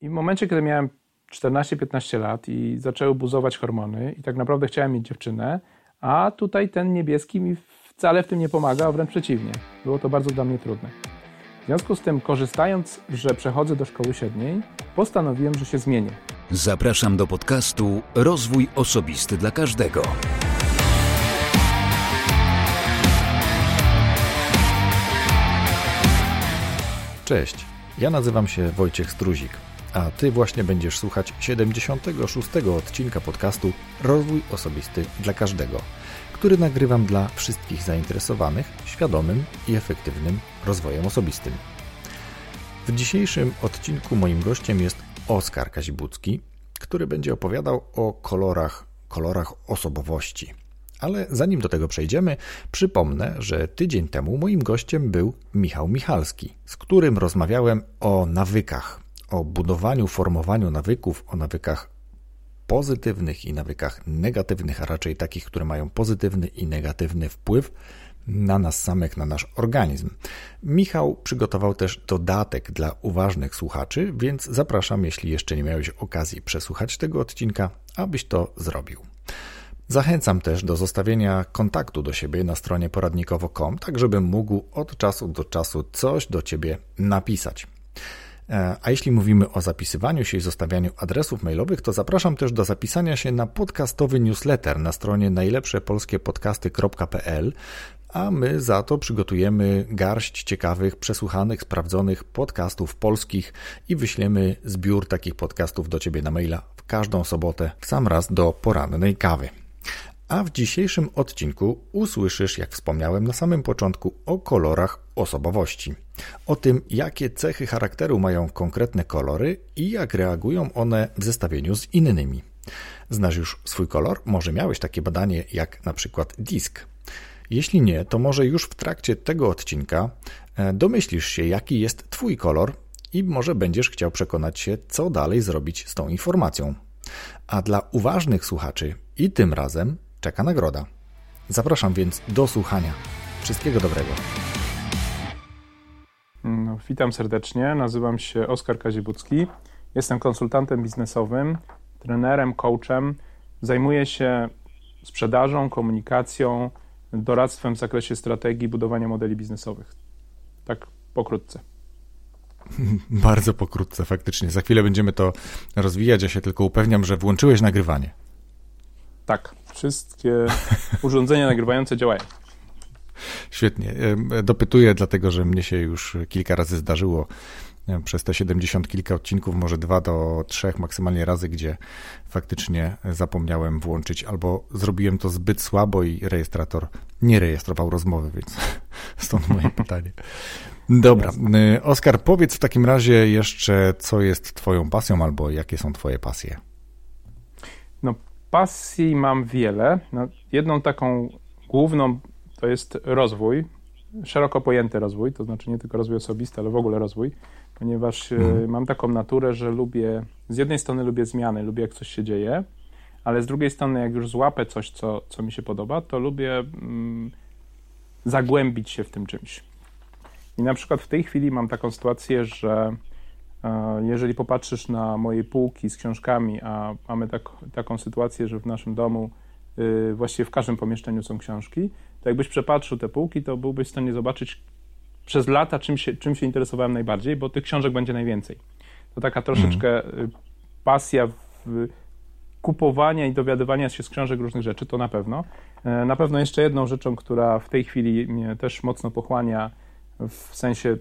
I w momencie, kiedy miałem 14-15 lat i zaczęły buzować hormony i tak naprawdę chciałem mieć dziewczynę, a tutaj ten niebieski mi wcale w tym nie pomaga, a wręcz przeciwnie. Było to bardzo dla mnie trudne. W związku z tym, korzystając, że przechodzę do szkoły średniej, postanowiłem, że się zmienię. Zapraszam do podcastu Rozwój Osobisty dla Każdego. Cześć, ja nazywam się Wojciech Struzik, a Ty właśnie będziesz słuchać 76. odcinka podcastu Rozwój Osobisty dla Każdego, który nagrywam dla wszystkich zainteresowanych świadomym i efektywnym rozwojem osobistym. W dzisiejszym odcinku moim gościem jest Oskar Kazibucki, który będzie opowiadał o kolorach, kolorach osobowości. Ale zanim do tego przejdziemy, przypomnę, że tydzień temu moim gościem był Michał Michalski, z którym rozmawiałem o nawykach, o budowaniu, formowaniu nawyków, o nawykach pozytywnych i nawykach negatywnych, a raczej takich, które mają pozytywny i negatywny wpływ na nas samych, na nasz organizm. Michał przygotował też dodatek dla uważnych słuchaczy, więc zapraszam, jeśli jeszcze nie miałeś okazji przesłuchać tego odcinka, abyś to zrobił. Zachęcam też do zostawienia kontaktu do siebie na stronie poradnikowo.com, tak żebym mógł od czasu do czasu coś do Ciebie napisać. E, a jeśli mówimy o zapisywaniu się i zostawianiu adresów mailowych, to zapraszam też do zapisania się na podcastowy newsletter na stronie najlepszepolskiepodcasty.pl, a my za to przygotujemy garść ciekawych, przesłuchanych, sprawdzonych podcastów polskich i wyślemy zbiór takich podcastów do Ciebie na maila w każdą sobotę, w sam raz do porannej kawy. A w dzisiejszym odcinku usłyszysz, jak wspomniałem na samym początku, o kolorach osobowości. O tym, jakie cechy charakteru mają konkretne kolory i jak reagują one w zestawieniu z innymi. Znasz już swój kolor? Może miałeś takie badanie jak na przykład DISC. Jeśli nie, to może już w trakcie tego odcinka e, domyślisz się, jaki jest Twój kolor i może będziesz chciał przekonać się, co dalej zrobić z tą informacją. A dla uważnych słuchaczy i tym razem czeka nagroda. Zapraszam więc do słuchania. Wszystkiego dobrego. No, witam serdecznie. Nazywam się Oskar Kazibucki. Jestem konsultantem biznesowym, trenerem, coachem. Zajmuję się sprzedażą, komunikacją, doradztwem w zakresie strategii budowania modeli biznesowych. Tak pokrótce. Bardzo pokrótce, faktycznie. Za chwilę będziemy to rozwijać. Ja się tylko upewniam, że włączyłeś nagrywanie. Tak, wszystkie urządzenia nagrywające działają. Świetnie. Dopytuję, dlatego że mnie się już kilka razy zdarzyło przez te 70 kilka odcinków, może dwa do trzech maksymalnie razy, gdzie faktycznie zapomniałem włączyć, albo zrobiłem to zbyt słabo i rejestrator nie rejestrował rozmowy, więc stąd moje pytanie. Dobra. Oskar, powiedz w takim razie jeszcze, co jest Twoją pasją, albo jakie są Twoje pasje? No, pasji mam wiele. No, jedną taką główną to jest rozwój, szeroko pojęty rozwój, to znaczy nie tylko rozwój osobisty, ale w ogóle rozwój, ponieważ hmm. mam taką naturę, że lubię, z jednej strony lubię zmiany, lubię jak coś się dzieje, ale z drugiej strony jak już złapę coś, co, co mi się podoba, to lubię mm, zagłębić się w tym czymś. I na przykład w tej chwili mam taką sytuację, że e, jeżeli popatrzysz na moje półki z książkami, a mamy tak, taką sytuację, że w naszym domu y, właściwie w każdym pomieszczeniu są książki, to jakbyś przepatrzył te półki, to byłbyś w stanie zobaczyć przez lata, czym się, czym się interesowałem najbardziej, bo tych książek będzie najwięcej. To taka troszeczkę mm. pasja w kupowania i dowiadywania się z książek różnych rzeczy, to na pewno. E, na pewno jeszcze jedną rzeczą, która w tej chwili mnie też mocno pochłania, w sensie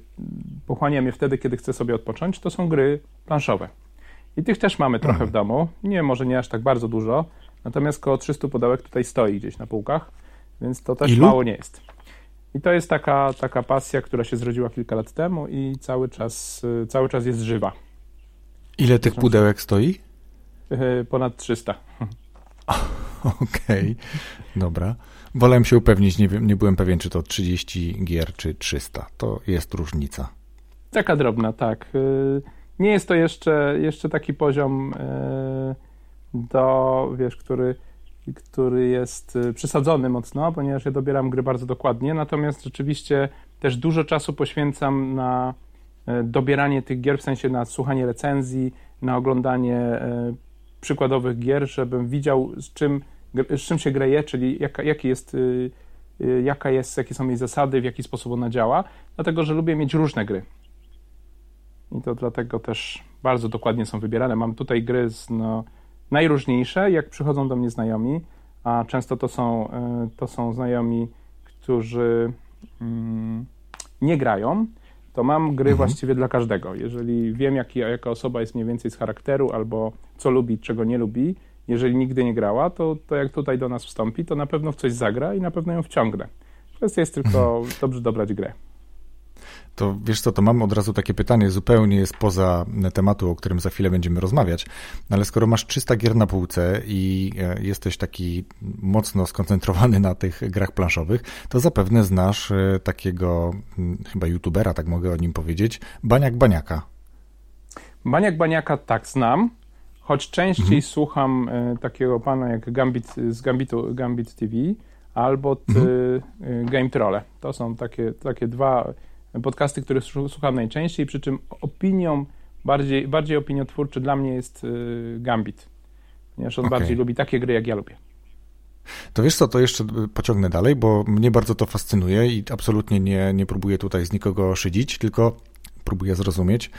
pochłania mnie wtedy, kiedy chcę sobie odpocząć, to są gry planszowe. I tych też mamy trochę w domu. Nie, może nie aż tak bardzo dużo, natomiast około 300 pudełek tutaj stoi gdzieś na półkach, więc to też Ilu? mało nie jest. I to jest taka, taka pasja, która się zrodziła kilka lat temu i cały czas, cały czas jest żywa. Ile tych pudełek stoi? E, ponad 300. Okej, okay. dobra. Wolałem się upewnić, nie, wiem, nie byłem pewien, czy to 30 gier, czy 300. To jest różnica. Taka drobna, tak. E, nie jest to jeszcze, jeszcze taki poziom do, wiesz, który który jest y, przesadzony mocno, ponieważ ja dobieram gry bardzo dokładnie, natomiast rzeczywiście też dużo czasu poświęcam na y, dobieranie tych gier, w sensie na słuchanie recenzji, na oglądanie przykładowych gier, żebym widział z czym, z czym się greje, czyli jaka, jaki jest, y, y, jaka jest, jakie są jej zasady, w jaki sposób ona działa, dlatego że lubię mieć różne gry. I to dlatego też bardzo dokładnie są wybierane. Mam tutaj gry z, no, najróżniejsze, jak przychodzą do mnie znajomi, a często to są, y, to są znajomi, którzy mm, nie grają, to mam gry mhm. właściwie dla każdego. Jeżeli wiem, jaki, jaka osoba jest mniej więcej z charakteru, albo co lubi, czego nie lubi, jeżeli nigdy nie grała, to, to jak tutaj do nas wstąpi, to na pewno w coś zagra i na pewno ją wciągnę. Kwestia jest tylko mhm. dobrze dobrać grę. To wiesz co, to mam od razu takie pytanie, zupełnie jest poza tematu, o którym za chwilę będziemy rozmawiać, ale skoro masz 300 gier na półce i e, jesteś taki mocno skoncentrowany na tych grach planszowych, to zapewne znasz e, takiego mm, chyba youtubera, tak mogę o nim powiedzieć, Baniak Baniaka. Baniak Baniaka tak znam, choć częściej mhm. słucham e, takiego pana jak Gambit z Gambitu, Gambit TV albo ty, mhm. Game Trolle. To są takie, takie dwa podcasty, które słucham najczęściej, przy czym opinią, bardziej, bardziej opiniotwórczy dla mnie jest y, Gambit, ponieważ on okay. bardziej lubi takie gry, jak ja lubię. To wiesz co, to jeszcze pociągnę dalej, bo mnie bardzo to fascynuje i absolutnie nie, nie próbuję tutaj z nikogo szydzić, tylko próbuję zrozumieć,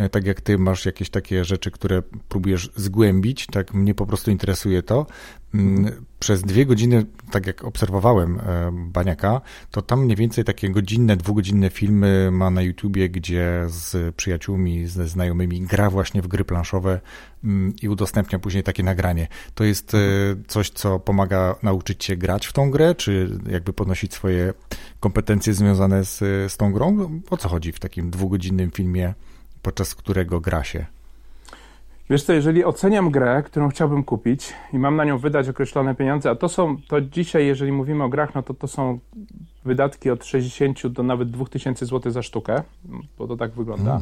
E, tak jak ty masz jakieś takie rzeczy, które próbujesz zgłębić, tak mnie po prostu interesuje to. Mm, przez dwie godziny, tak jak obserwowałem e, Baniaka, to tam mniej więcej takie godzinne, dwugodzinne filmy ma na YouTubie, gdzie z przyjaciółmi, ze znajomymi gra właśnie w gry planszowe mm, i udostępnia później takie nagranie. To jest e, coś, co pomaga nauczyć się grać w tą grę, czy jakby podnosić swoje kompetencje związane z, z tą grą? O co chodzi w takim dwugodzinnym filmie podczas którego gra się? Wiesz co, jeżeli oceniam grę, którą chciałbym kupić i mam na nią wydać określone pieniądze, a to są, to dzisiaj, jeżeli mówimy o grach, no to to są wydatki od 60 do nawet 2000 zł za sztukę, bo to tak wygląda.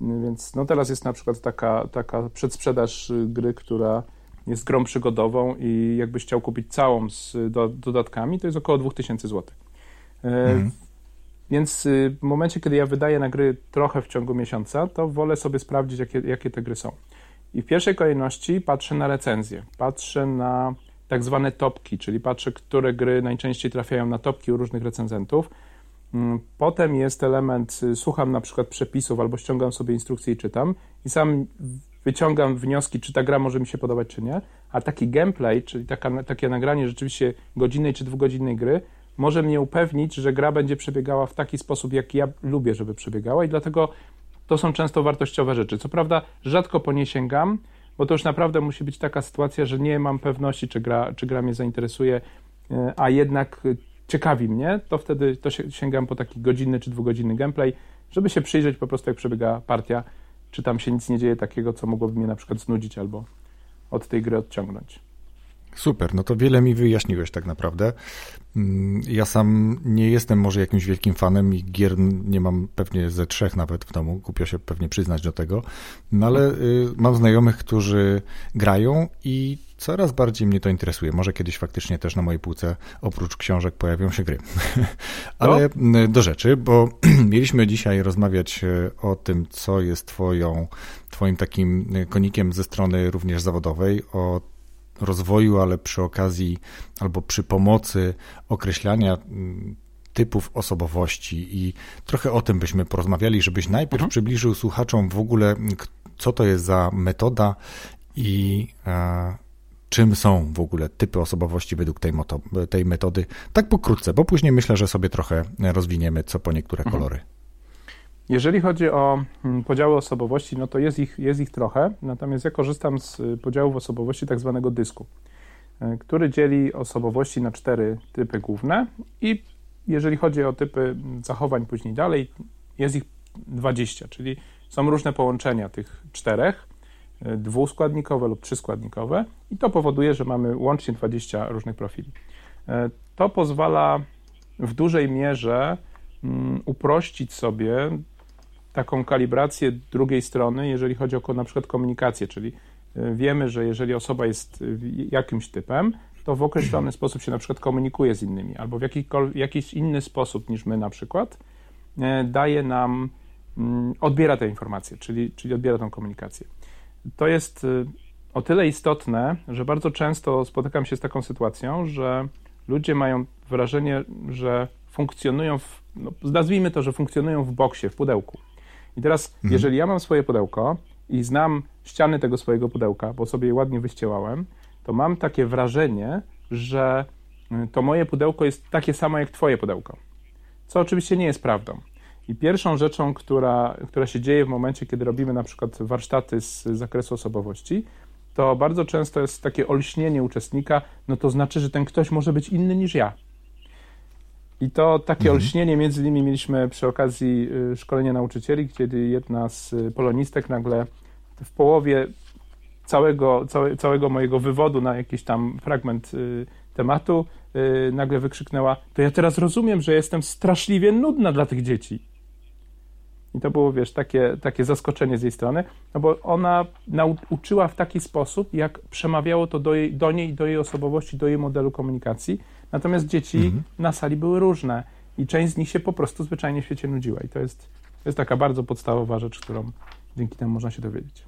Mm. Więc no teraz jest na przykład taka, taka przedsprzedaż gry, która jest grą przygodową i jakbyś chciał kupić całą z do, dodatkami, to jest około 2000 zł. Mm. Więc y, w momencie, kiedy ja wydaję na gry trochę w ciągu miesiąca, to wolę sobie sprawdzić, jakie, jakie te gry są. I w pierwszej kolejności patrzę na recenzję, patrzę na tak zwane topki, czyli patrzę, które gry najczęściej trafiają na topki u różnych recenzentów. Mm, potem jest element, y, słucham na przykład przepisów albo ściągam sobie instrukcje i czytam i sam wyciągam wnioski, czy ta gra może mi się podobać, czy nie. A taki gameplay, czyli taka, takie nagranie rzeczywiście godzinnej czy dwugodzinnej gry, może mnie upewnić, że gra będzie przebiegała w taki sposób, jaki ja lubię, żeby przebiegała i dlatego to są często wartościowe rzeczy. Co prawda rzadko po nie sięgam, bo to już naprawdę musi być taka sytuacja, że nie mam pewności, czy gra, czy gra mnie zainteresuje, e, a jednak ciekawi mnie, to wtedy to sięgam po taki godzinny czy dwugodzinny gameplay, żeby się przyjrzeć po prostu, jak przebiega partia, czy tam się nic nie dzieje takiego, co mogłoby mnie na przykład znudzić albo od tej gry odciągnąć. Super, no to wiele mi wyjaśniłeś tak naprawdę. Mm, ja sam nie jestem może jakimś wielkim fanem i gier nie mam pewnie ze trzech nawet w domu, głupio się pewnie przyznać do tego, no ale y, mam znajomych, którzy grają i coraz bardziej mnie to interesuje. Może kiedyś faktycznie też na mojej półce oprócz książek pojawią się gry. ale no. do rzeczy, bo mieliśmy dzisiaj rozmawiać y, o tym, co jest twoją, twoim takim y, konikiem ze strony również zawodowej, o rozwoju, ale przy okazji albo przy pomocy określania mm, typów osobowości i trochę o tym byśmy porozmawiali, żebyś najpierw mhm. przybliżył słuchaczom w ogóle, co to jest za metoda i e, czym są w ogóle typy osobowości według tej, moto, tej metody. Tak pokrótce, bo później myślę, że sobie trochę rozwiniemy co po niektóre mhm. kolory. Jeżeli chodzi o mm, podziały osobowości, no to jest ich, jest ich trochę, natomiast ja korzystam z y, podziałów osobowości tak zwanego dysku, y, który dzieli osobowości na cztery typy główne i jeżeli chodzi o typy zachowań później dalej, jest ich 20, czyli są różne połączenia tych czterech, y, dwuskładnikowe lub trzyskładnikowe i to powoduje, że mamy łącznie 20 różnych profili. To pozwala w dużej mierze mm, uprościć sobie taką kalibrację drugiej strony, jeżeli chodzi o na przykład komunikację, czyli e, wiemy, że jeżeli osoba jest jakimś typem, to w określony sposób się na przykład komunikuje z innymi, albo w jakiś inny sposób niż my na przykład e, daje nam, mm, odbiera te informacje, czyli, czyli odbiera tą komunikację. to jest o tyle istotne, że bardzo często spotykam się z taką sytuacją, że ludzie mają wrażenie, że funkcjonują w, no, nazwijmy to, że funkcjonują w boksie, w pudełku. I teraz, mhm. jeżeli ja mam swoje pudełko i znam ściany tego swojego pudełka, bo sobie je ładnie wyściełałem, to mam takie wrażenie, że y, to moje pudełko jest takie samo jak twoje pudełko. Co oczywiście nie jest prawdą. I pierwszą rzeczą, która, która się dzieje w momencie, kiedy robimy na przykład warsztaty z zakresu osobowości, to bardzo często jest takie olśnienie uczestnika, no to znaczy, że ten ktoś może być inny niż ja. I to takie mhm. olśnienie między innymi mieliśmy przy okazji y, szkolenia nauczycieli, kiedy jedna z y, polonistek nagle w połowie całego, całe, całego mojego wywodu na jakiś tam fragment y, tematu nagle wykrzyknęła: To ja teraz rozumiem, że jestem straszliwie nudna dla tych dzieci. I to było, wiesz, takie, takie zaskoczenie z jej strony, no bo ona nauczyła w taki sposób, jak przemawiało to do, jej, do niej, do jej osobowości, do jej modelu komunikacji. Natomiast dzieci mhm. na sali były różne i część z nich się po prostu zwyczajnie w świecie nudziła. I to jest, to jest taka bardzo podstawowa rzecz, którą dzięki temu można się dowiedzieć.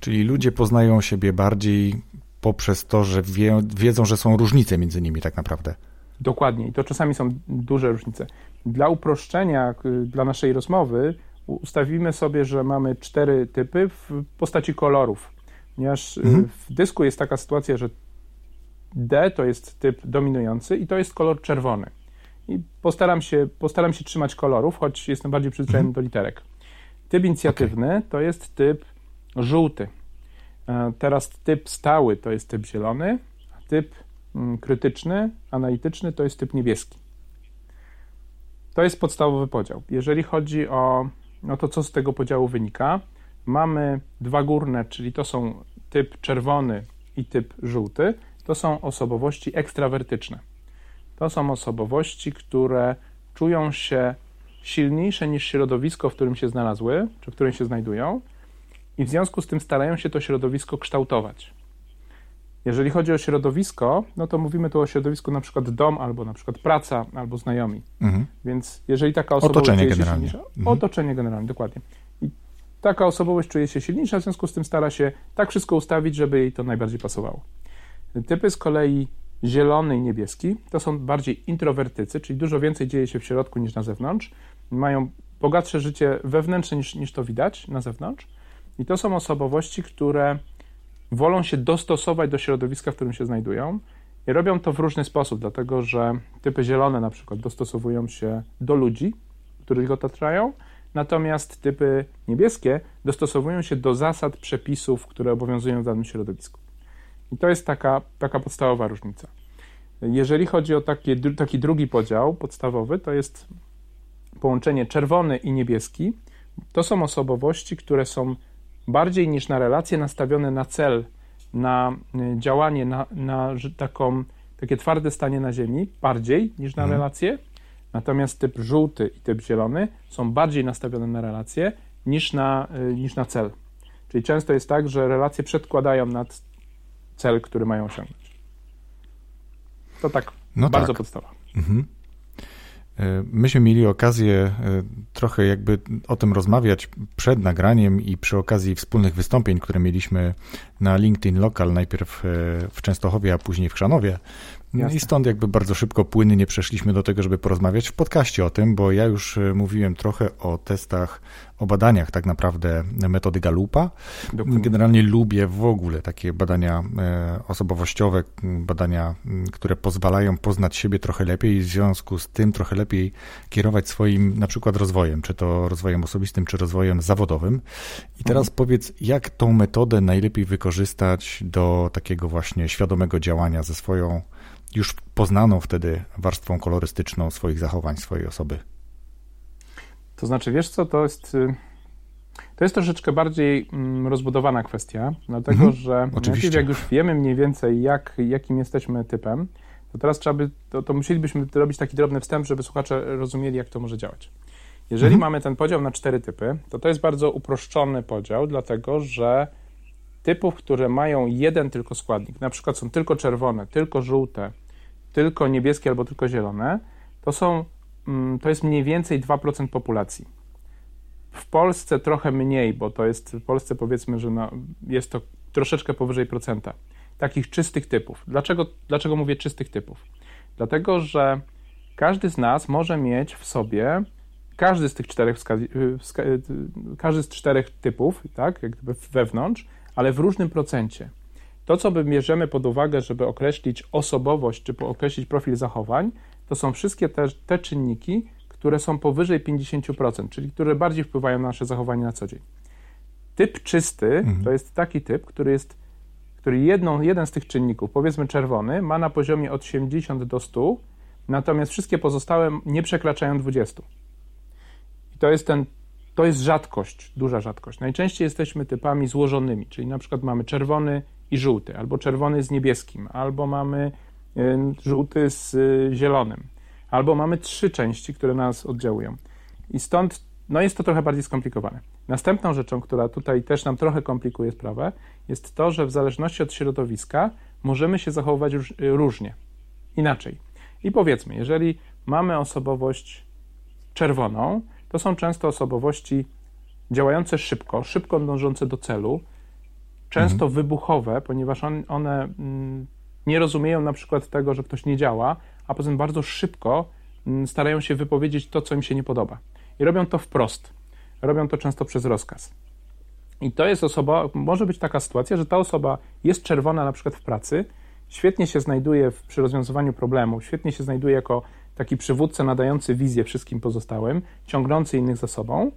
Czyli ludzie poznają siebie bardziej poprzez to, że wie, wiedzą, że są różnice między nimi tak naprawdę. Dokładnie. I to czasami są duże różnice. Dla uproszczenia, dla naszej rozmowy, ustawimy sobie, że mamy cztery typy w postaci kolorów. Ponieważ y, mhm. w dysku jest taka sytuacja, że D to jest typ dominujący i to jest kolor czerwony. I postaram się, postaram się trzymać kolorów, choć jestem bardziej przyzwyczajony mhm. do literek. Typ inicjatywny okay. to jest typ żółty. E, teraz typ stały to jest typ zielony, a typ mm, krytyczny, analityczny to jest typ niebieski. To jest podstawowy podział. Jeżeli chodzi o no to, co z tego podziału wynika, mamy dwa górne, czyli to są typ czerwony i typ żółty. To są osobowości ekstrawertyczne. To są osobowości, które czują się silniejsze niż środowisko, w którym się znalazły, czy w którym się znajdują, i w związku z tym starają się to środowisko kształtować. Jeżeli chodzi o środowisko, no to mówimy tu o środowisku na przykład dom, albo na przykład praca, albo znajomi. Mhm. Więc jeżeli taka osobowość otoczenie generalnie. Silniejsza, mhm. Otoczenie generalnie, dokładnie. I taka osobowość czuje się silniejsza, w związku z tym stara się tak wszystko ustawić, żeby jej to najbardziej pasowało. Typy z kolei zielony i niebieski to są bardziej introwertycy, czyli dużo więcej dzieje się w środku niż na zewnątrz. Mają bogatsze życie wewnętrzne niż, niż to widać na zewnątrz. I to są osobowości, które wolą się dostosować do środowiska, w którym się znajdują i robią to w różny sposób, dlatego że typy zielone na przykład dostosowują się do ludzi, których otaczają, natomiast typy niebieskie dostosowują się do zasad, przepisów, które obowiązują w danym środowisku. I to jest taka, taka podstawowa różnica. Jeżeli chodzi o taki, taki drugi podział podstawowy, to jest połączenie czerwony i niebieski. To są osobowości, które są bardziej niż na relacje nastawione na cel, na y, działanie, na, na taką, takie twarde stanie na ziemi, bardziej niż na mhm. relacje. Natomiast typ żółty i typ zielony są bardziej nastawione na relacje niż na, y, niż na cel. Czyli często jest tak, że relacje przedkładają nad cel, który mają osiągnąć. To tak no bardzo tak. podstawa. Mhm. E, myśmy mieli okazję e, trochę jakby o tym rozmawiać przed nagraniem i przy okazji wspólnych wystąpień, które mieliśmy na LinkedIn Local, najpierw e, w Częstochowie, a później w Chrzanowie. No i stąd jakby bardzo szybko, płynnie przeszliśmy do tego, żeby porozmawiać w podcaście o tym, bo ja już mówiłem trochę o testach o badaniach tak naprawdę metody Galupa. Dokładnie. Generalnie lubię w ogóle takie badania e, osobowościowe, badania, które pozwalają poznać siebie trochę lepiej i w związku z tym trochę lepiej kierować swoim na przykład rozwojem, czy to rozwojem osobistym, czy rozwojem zawodowym. I teraz mhm. powiedz, jak tą metodę najlepiej wykorzystać do takiego właśnie świadomego działania ze swoją już poznaną wtedy warstwą kolorystyczną swoich zachowań, swojej osoby. To znaczy, wiesz co, to jest, y, to jest troszeczkę bardziej mm, rozbudowana kwestia, dlatego mhm, że oczywiście. jak już wiemy mniej więcej, jak, jakim jesteśmy typem, to teraz trzeba by, to, to musielibyśmy robić taki drobny wstęp, żeby słuchacze rozumieli, jak to może działać. Jeżeli mhm. mamy ten podział na cztery typy, to to jest bardzo uproszczony podział, dlatego że typów, które mają jeden tylko składnik, na przykład są tylko czerwone, tylko żółte, tylko niebieskie albo tylko zielone, to są Mm, to jest mniej więcej 2% populacji. W Polsce trochę mniej, bo to jest w Polsce powiedzmy, że no, jest to troszeczkę powyżej procenta takich czystych typów. Dlaczego, dlaczego mówię czystych typów? Dlatego, że każdy z nas może mieć w sobie każdy z tych czterech, y, y, każdy z czterech typów, tak, jakby wewnątrz, ale w różnym procencie. To, co bierzemy pod uwagę, żeby określić osobowość czy określić profil zachowań, to są wszystkie te, te czynniki, które są powyżej 50%, czyli które bardziej wpływają na nasze zachowanie na co dzień. Typ czysty mhm. to jest taki typ, który jest, który jedną, jeden z tych czynników, powiedzmy czerwony, ma na poziomie od 80 do 100, natomiast wszystkie pozostałe nie przekraczają 20. I to jest ten, to jest rzadkość, duża rzadkość. Najczęściej jesteśmy typami złożonymi, czyli na przykład mamy czerwony i żółty, albo czerwony z niebieskim, albo mamy y, żółty z y, zielonym, albo mamy trzy części, które nas oddziałują. I stąd no jest to trochę bardziej skomplikowane. Następną rzeczą, która tutaj też nam trochę komplikuje sprawę, jest to, że w zależności od środowiska możemy się zachowywać różnie, inaczej. I powiedzmy, jeżeli mamy osobowość czerwoną, to są często osobowości działające szybko, szybko dążące do celu, często mhm. wybuchowe, ponieważ on, one mm, nie rozumieją na przykład tego, że ktoś nie działa, a poza tym bardzo szybko mm, starają się wypowiedzieć to, co im się nie podoba. I robią to wprost. Robią to często przez rozkaz. I to jest osoba, może być taka sytuacja, że ta osoba jest czerwona na przykład w pracy, świetnie się znajduje w, przy rozwiązywaniu problemu, świetnie się znajduje jako taki przywódca nadający wizję wszystkim pozostałym, ciągnący innych za sobą.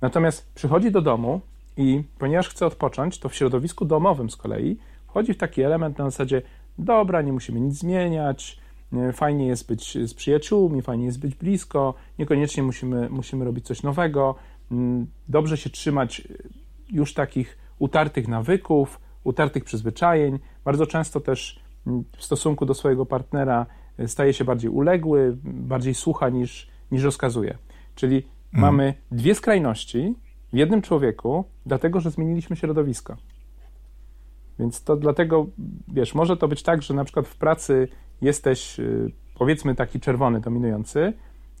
Natomiast przychodzi do domu i ponieważ chce odpocząć, to w środowisku domowym z kolei wchodzi w taki element na zasadzie dobra, nie musimy nic zmieniać, fajnie jest być z przyjaciółmi, fajnie jest być blisko, niekoniecznie musimy, musimy robić coś nowego, mm, dobrze się trzymać już takich utartych nawyków, utartych przyzwyczajeń. Bardzo często też mm, w stosunku do swojego partnera staje się bardziej uległy, bardziej słucha niż, niż rozkazuje. Czyli mm. mamy dwie skrajności w jednym człowieku, dlatego że zmieniliśmy środowisko. Więc to dlatego, wiesz, może to być tak, że na przykład w pracy jesteś, y, powiedzmy, taki czerwony, dominujący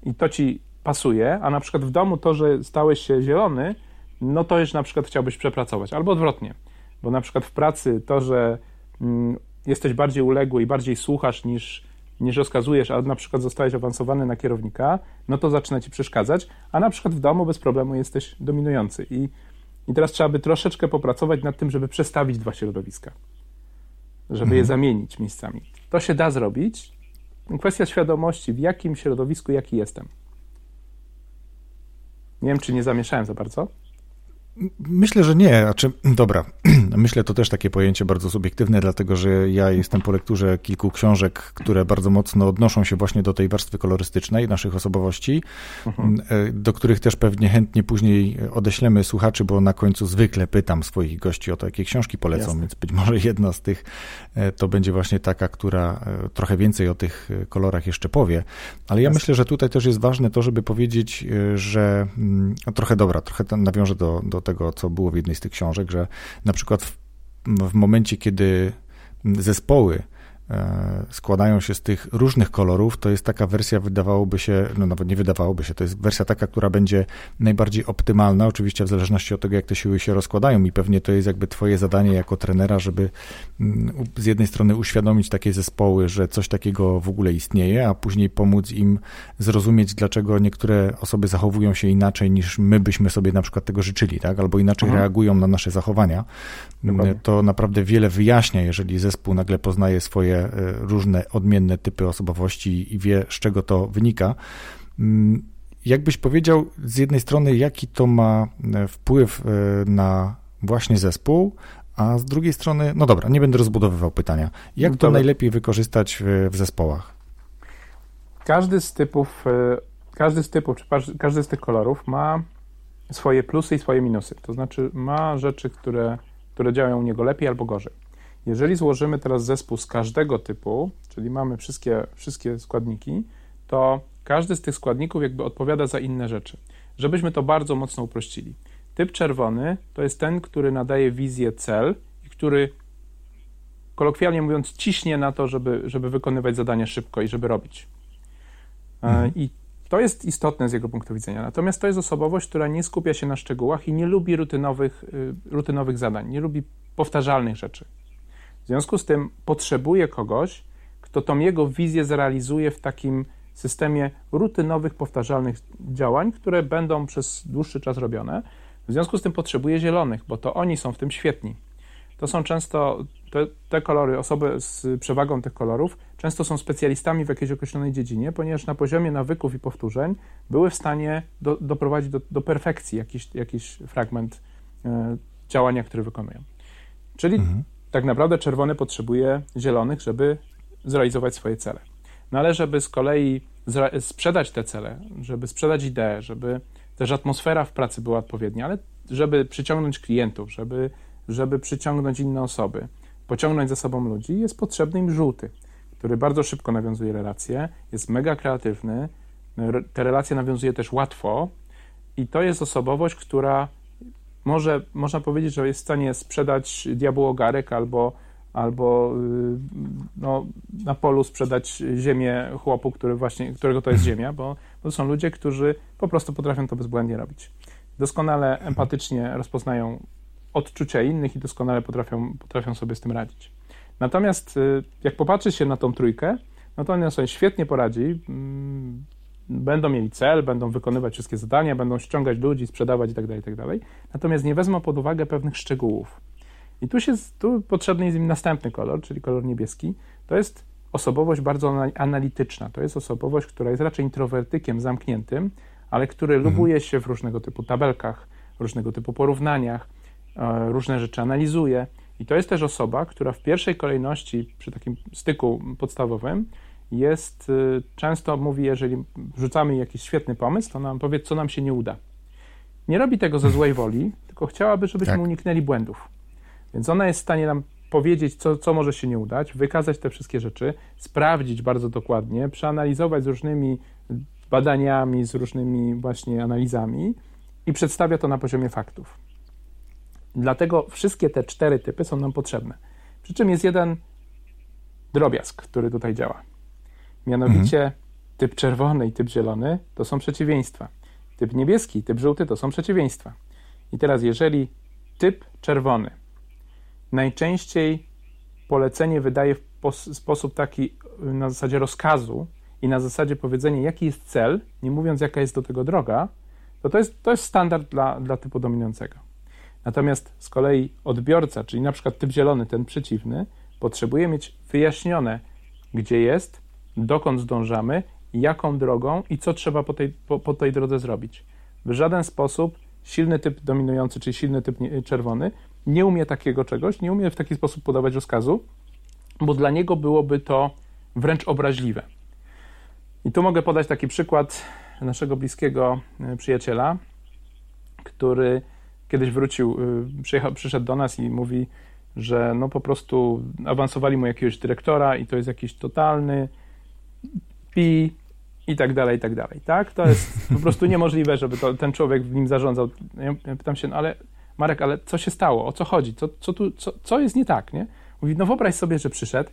i to ci pasuje, a na przykład w domu to, że stałeś się zielony, no to już na przykład chciałbyś przepracować. Albo odwrotnie, bo na przykład w pracy to, że mm, jesteś bardziej uległy i bardziej słuchasz niż niż rozkazujesz, a na przykład zostałeś awansowany na kierownika, no to zaczyna ci przeszkadzać, a na przykład w domu bez problemu jesteś dominujący. I, i teraz trzeba by troszeczkę popracować nad tym, żeby przestawić dwa środowiska, żeby mhm. je zamienić miejscami. To się da zrobić. Kwestia świadomości, w jakim środowisku jaki jestem. Nie wiem, czy nie zamieszałem za bardzo. Myślę, że nie. Znaczy, dobra, myślę to też takie pojęcie bardzo subiektywne, dlatego że ja jestem po lekturze kilku książek, które bardzo mocno odnoszą się właśnie do tej warstwy kolorystycznej naszych osobowości, mhm. E, do których też pewnie chętnie później odeślemy słuchaczy, bo na końcu zwykle pytam swoich gości o to, jakie książki polecą, Jasne. więc być może jedna z tych e, to będzie właśnie taka, która e, trochę więcej o tych kolorach jeszcze powie. Ale ja Jasne. myślę, że tutaj też jest ważne to, żeby powiedzieć, że no, trochę dobra, trochę nawiążę do, do tego, co było w jednej z tych książek, że na przykład w, w momencie, kiedy zespoły składają się z tych różnych kolorów, to jest taka wersja, wydawałoby się, no nawet nie wydawałoby się, to jest wersja taka, która będzie najbardziej optymalna, oczywiście w zależności od tego, jak te siły się rozkładają i pewnie to jest jakby twoje zadanie jako trenera, żeby mm, z jednej strony uświadomić takie zespoły, że coś takiego w ogóle istnieje, a później pomóc im zrozumieć, dlaczego niektóre osoby zachowują się inaczej niż my byśmy sobie na przykład tego życzyli, tak? Albo inaczej Aha. reagują na nasze zachowania. Dokładnie. To naprawdę wiele wyjaśnia, jeżeli zespół nagle poznaje swoje E, różne odmienne typy osobowości i wie, z czego to wynika. Mm, jakbyś powiedział z jednej strony, jaki to ma e, wpływ e, na właśnie zespół, a z drugiej strony, no dobra, nie będę rozbudowywał pytania. Jak to dobra. najlepiej wykorzystać w, w zespołach? Każdy z typów, każdy z typów, czy każdy z tych kolorów ma swoje plusy i swoje minusy. To znaczy ma rzeczy, które, które działają u niego lepiej albo gorzej. Jeżeli złożymy teraz zespół z każdego typu, czyli mamy wszystkie, wszystkie składniki, to każdy z tych składników jakby odpowiada za inne rzeczy. Żebyśmy to bardzo mocno uprościli. Typ czerwony to jest ten, który nadaje wizję cel i który kolokwialnie mówiąc ciśnie na to, żeby, żeby wykonywać zadania szybko i żeby robić. E, mhm. I to jest istotne z jego punktu widzenia. Natomiast to jest osobowość, która nie skupia się na szczegółach i nie lubi rutynowych, y, rutynowych zadań, nie lubi powtarzalnych rzeczy. W związku z tym potrzebuje kogoś, kto tą jego wizję zrealizuje w takim systemie rutynowych, powtarzalnych działań, które będą przez dłuższy czas robione. W związku z tym potrzebuje zielonych, bo to oni są w tym świetni. To są często te, te, kolory, osoby z przewagą tych kolorów, często są specjalistami w jakiejś określonej dziedzinie, ponieważ na poziomie nawyków i powtórzeń były w stanie do, doprowadzić do, do, perfekcji jakiś, jakiś fragment e, działania, który wykonują. Czyli mhm. Tak naprawdę czerwony potrzebuje zielonych, żeby zrealizować swoje cele. No ale żeby z kolei sprzedać te cele, żeby sprzedać ideę, żeby też atmosfera w pracy była odpowiednia, ale żeby przyciągnąć klientów, żeby, żeby przyciągnąć inne osoby, pociągnąć za sobą ludzi, jest potrzebny im żółty, który bardzo szybko nawiązuje relacje, jest mega kreatywny, te relacje nawiązuje też łatwo i to jest osobowość, która może, można powiedzieć, że jest w stanie sprzedać diabłu ogarek albo albo y, no, na polu sprzedać ziemię chłopu, który właśnie, którego to jest ziemia, bo, bo to są ludzie, którzy po prostu potrafią to bezbłędnie robić. Doskonale empatycznie rozpoznają odczucia innych i doskonale potrafią, potrafią sobie z tym radzić. Natomiast y, jak popatrzy się na tą trójkę, no to oni sobie świetnie poradzi, mm, będą mieli cel, będą wykonywać wszystkie zadania, będą ściągać ludzi, sprzedawać itd., tak itd. Tak Natomiast nie wezmą pod uwagę pewnych szczegółów. I tu, się, tu potrzebny jest im następny kolor, czyli kolor niebieski. To jest osobowość bardzo analityczna. To jest osobowość, która jest raczej introwertykiem zamkniętym, ale który mhm. lubuje się w różnego typu tabelkach, różnego typu porównaniach, e, różne rzeczy analizuje. I to jest też osoba, która w pierwszej kolejności przy takim styku podstawowym jest, e, często mówi, jeżeli rzucamy jakiś świetny pomysł, to nam powie, co nam się nie uda. Nie robi tego ze złej woli, tylko chciałaby, żebyśmy tak. uniknęli błędów. Więc ona jest w stanie nam powiedzieć, co, co może się nie udać, wykazać te wszystkie rzeczy, sprawdzić bardzo dokładnie, przeanalizować z różnymi badaniami, z różnymi właśnie analizami i przedstawia to na poziomie faktów. Dlatego wszystkie te cztery typy są nam potrzebne. Przy czym jest jeden drobiazg, który tutaj działa. Mianowicie mhm. typ czerwony i typ zielony to są przeciwieństwa. Typ niebieski i typ żółty to są przeciwieństwa. I teraz, jeżeli typ czerwony najczęściej polecenie wydaje w sposób taki y, na zasadzie rozkazu i na zasadzie powiedzenia, jaki jest cel, nie mówiąc, jaka jest do tego droga, to to jest, to jest standard dla, dla typu dominującego. Natomiast z kolei odbiorca, czyli na przykład typ zielony, ten przeciwny, potrzebuje mieć wyjaśnione, gdzie jest, dokąd zdążamy, jaką drogą i co trzeba po tej, po, po tej drodze zrobić. W żaden sposób silny typ dominujący, czyli silny typ czerwony, nie umie takiego czegoś, nie umie w taki sposób podawać rozkazu, bo dla niego byłoby to wręcz obraźliwe. I tu mogę podać taki przykład naszego bliskiego e, przyjaciela, który kiedyś wrócił, e, przyszedł do nas i mówi, że no po prostu awansowali mu jakiegoś dyrektora i to jest jakiś totalny pi i tak dalej, i tak dalej, tak? To jest po prostu niemożliwe, żeby to, ten człowiek w nim zarządzał. Ja pytam się, no ale Marek, ale co się stało? O co chodzi? Co, co, tu, co, co jest nie tak, nie? Mówi, no wyobraź sobie, że przyszedł,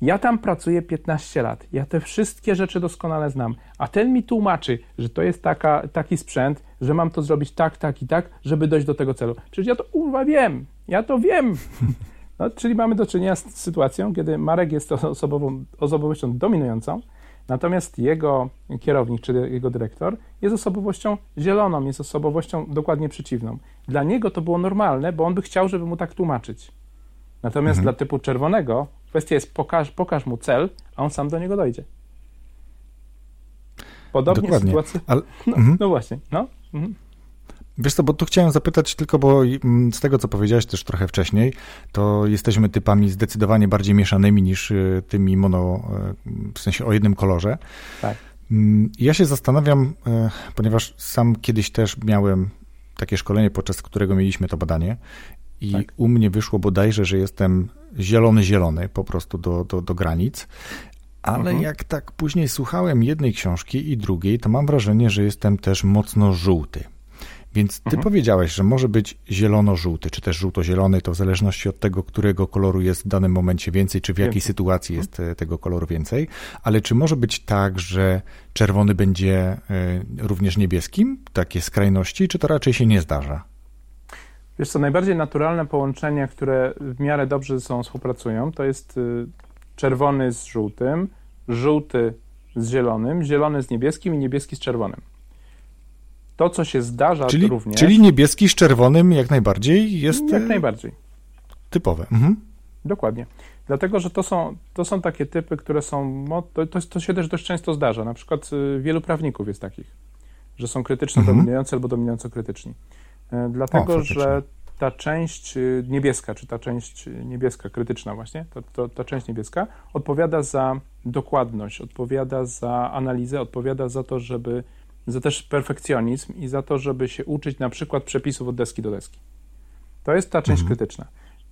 ja tam pracuję 15 lat, ja te wszystkie rzeczy doskonale znam, a ten mi tłumaczy, że to jest taka, taki sprzęt, że mam to zrobić tak, tak i tak, żeby dojść do tego celu. Przecież ja to kurwa wiem, ja to wiem. No, czyli mamy do czynienia z sytuacją, kiedy Marek jest osobową, osobowością dominującą, Natomiast jego kierownik czy jego dyrektor jest osobowością zieloną, jest osobowością dokładnie przeciwną. Dla niego to było normalne, bo on by chciał, żeby mu tak tłumaczyć. Natomiast mhm. dla typu czerwonego kwestia jest pokaż, pokaż mu cel, a on sam do niego dojdzie. Podobnie Dokładnie. sytuacja. Ale... No, mhm. no, właśnie. No. Mhm. Wiesz co, bo tu chciałem zapytać tylko, bo mm, z tego, co powiedziałeś też trochę wcześniej, to jesteśmy typami zdecydowanie bardziej mieszanymi niż y, tymi mono, y, w sensie o jednym kolorze. Tak. Mm, ja się zastanawiam, y, ponieważ sam kiedyś też miałem takie szkolenie, podczas którego mieliśmy to badanie i tak. u mnie wyszło bodajże, że jestem zielony-zielony po prostu do, do, do granic, ale mhm. jak tak później słuchałem jednej książki i drugiej, to mam wrażenie, że jestem też mocno żółty. Więc ty mhm. powiedziałeś, że może być zielono-żółty, czy też żółto-zielony, to w zależności od tego, którego koloru jest w danym momencie więcej, czy w jakiej sytuacji mhm. jest e, tego koloru więcej. Ale czy może być tak, że czerwony będzie e, również niebieskim? Takie skrajności, czy to raczej się nie zdarza? Wiesz co, najbardziej naturalne połączenia, które w miarę dobrze ze sobą współpracują, to jest y, czerwony z żółtym, żółty z zielonym, zielony z niebieskim i niebieski z czerwonym. To, co się zdarza czyli, również... Czyli niebieski z czerwonym jak najbardziej jest... Jak najbardziej. Typowe. Mhm. Dokładnie. Dlatego, że to są, to są takie typy, które są... To, to, to się też dość często zdarza. Na przykład y, wielu prawników jest takich, że są krytyczno mhm. dominujący albo dominująco krytyczni. E, dlatego, o, że ta część y, niebieska, czy ta część niebieska, krytyczna właśnie, to, to, ta część niebieska odpowiada za dokładność, odpowiada za analizę, odpowiada za to, żeby, za też perfekcjonizm i za to, żeby się uczyć na przykład przepisów od deski do deski. To jest ta część mhm. krytyczna.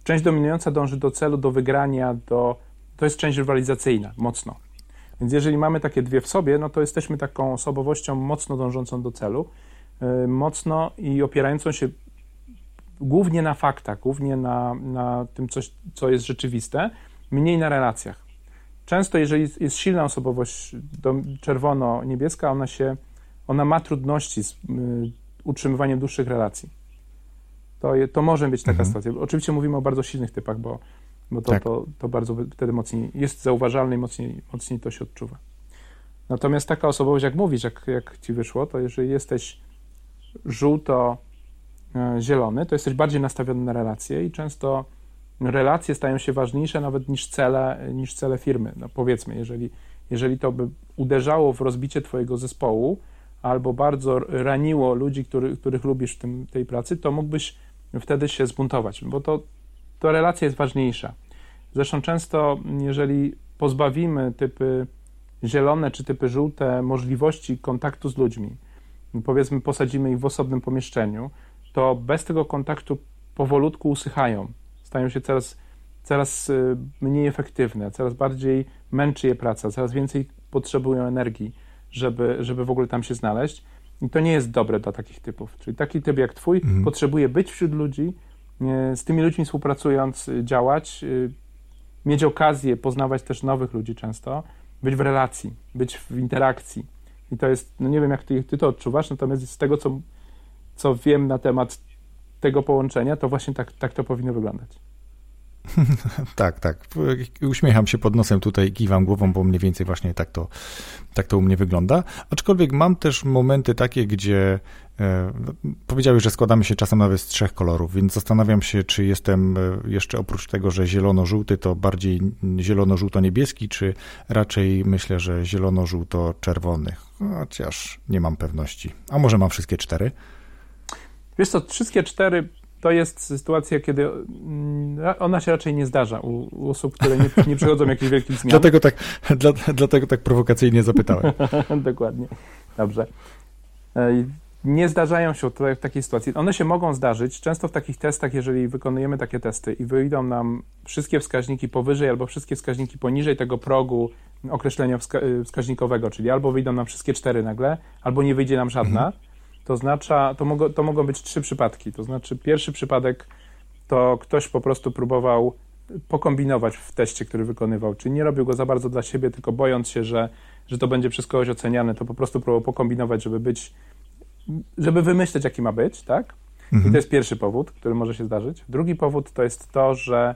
Część dominująca dąży do celu, do wygrania, do, to jest część rywalizacyjna, mocno. Więc jeżeli mamy takie dwie w sobie, no to jesteśmy taką osobowością mocno dążącą do celu, yy, mocno i opierającą się głównie na faktach, głównie na, na tym, coś, co jest rzeczywiste, mniej na relacjach. Często, jeżeli jest silna osobowość czerwono-niebieska, ona się, ona ma trudności z y, utrzymywaniem dłuższych relacji. To, je, to może być taka mhm. sytuacja. Oczywiście mówimy o bardzo silnych typach, bo, bo to, tak. to, to bardzo wtedy mocniej jest zauważalne i mocniej, mocniej to się odczuwa. Natomiast taka osobowość, jak mówisz, jak, jak ci wyszło, to jeżeli jesteś żółto E, zielony, to jesteś bardziej nastawiony na relacje i często relacje stają się ważniejsze nawet niż cele, niż cele firmy. No powiedzmy, jeżeli, jeżeli to by uderzało w rozbicie twojego zespołu albo bardzo raniło ludzi, który, których lubisz w tym, tej pracy, to mógłbyś wtedy się zbuntować, bo to, to relacja jest ważniejsza. Zresztą często, jeżeli pozbawimy typy zielone czy typy żółte możliwości kontaktu z ludźmi, powiedzmy posadzimy ich w osobnym pomieszczeniu, to bez tego kontaktu powolutku usychają, stają się coraz, coraz y, mniej efektywne, coraz bardziej męczy je praca, coraz więcej potrzebują energii, żeby, żeby w ogóle tam się znaleźć. I to nie jest dobre dla takich typów. Czyli taki typ jak twój mhm. potrzebuje być wśród ludzi, z tymi ludźmi współpracując, y, działać, y, mieć okazję poznawać też nowych ludzi często, być w relacji, być w interakcji. I to jest, no nie wiem jak ty, ty to odczuwasz, natomiast z tego, co co wiem na temat tego połączenia, to właśnie tak, tak to powinno wyglądać. tak, tak. Uśmiecham się pod nosem tutaj, kiwam głową, bo mniej więcej właśnie tak to, tak to u mnie wygląda. Aczkolwiek mam też momenty takie, gdzie e, powiedziałeś, że składamy się czasem nawet z trzech kolorów, więc zastanawiam się, czy jestem e, jeszcze oprócz tego, że zielono-żółty, to bardziej zielono-żółto-niebieski, czy raczej myślę, że zielono-żółto-czerwony. Chociaż nie mam pewności. A może mam wszystkie cztery? Wiesz co, wszystkie cztery to jest sytuacja, kiedy mm, ona się raczej nie zdarza u, u osób, które nie, nie przechodzą jakichś wielkich zmian. dlatego, tak, dla, dlatego tak prowokacyjnie zapytałem. Dokładnie. Dobrze. E, nie zdarzają się w takiej sytuacji. One się mogą zdarzyć. Często w takich testach, jeżeli wykonujemy takie testy i wyjdą nam wszystkie wskaźniki powyżej albo wszystkie wskaźniki poniżej tego progu określenia wska wskaźnikowego, czyli albo wyjdą nam wszystkie cztery nagle, albo nie wyjdzie nam żadna, mhm to oznacza, to, mogą, to mogą być trzy przypadki. To znaczy, pierwszy przypadek to ktoś po prostu próbował pokombinować w teście, który wykonywał, czyli nie robił go za bardzo dla siebie, tylko bojąc się, że, że to będzie przez kogoś oceniane, to po prostu próbował pokombinować, żeby być, żeby wymyśleć, jaki ma być, tak? Mhm. I to jest pierwszy powód, który może się zdarzyć. Drugi powód to jest to, że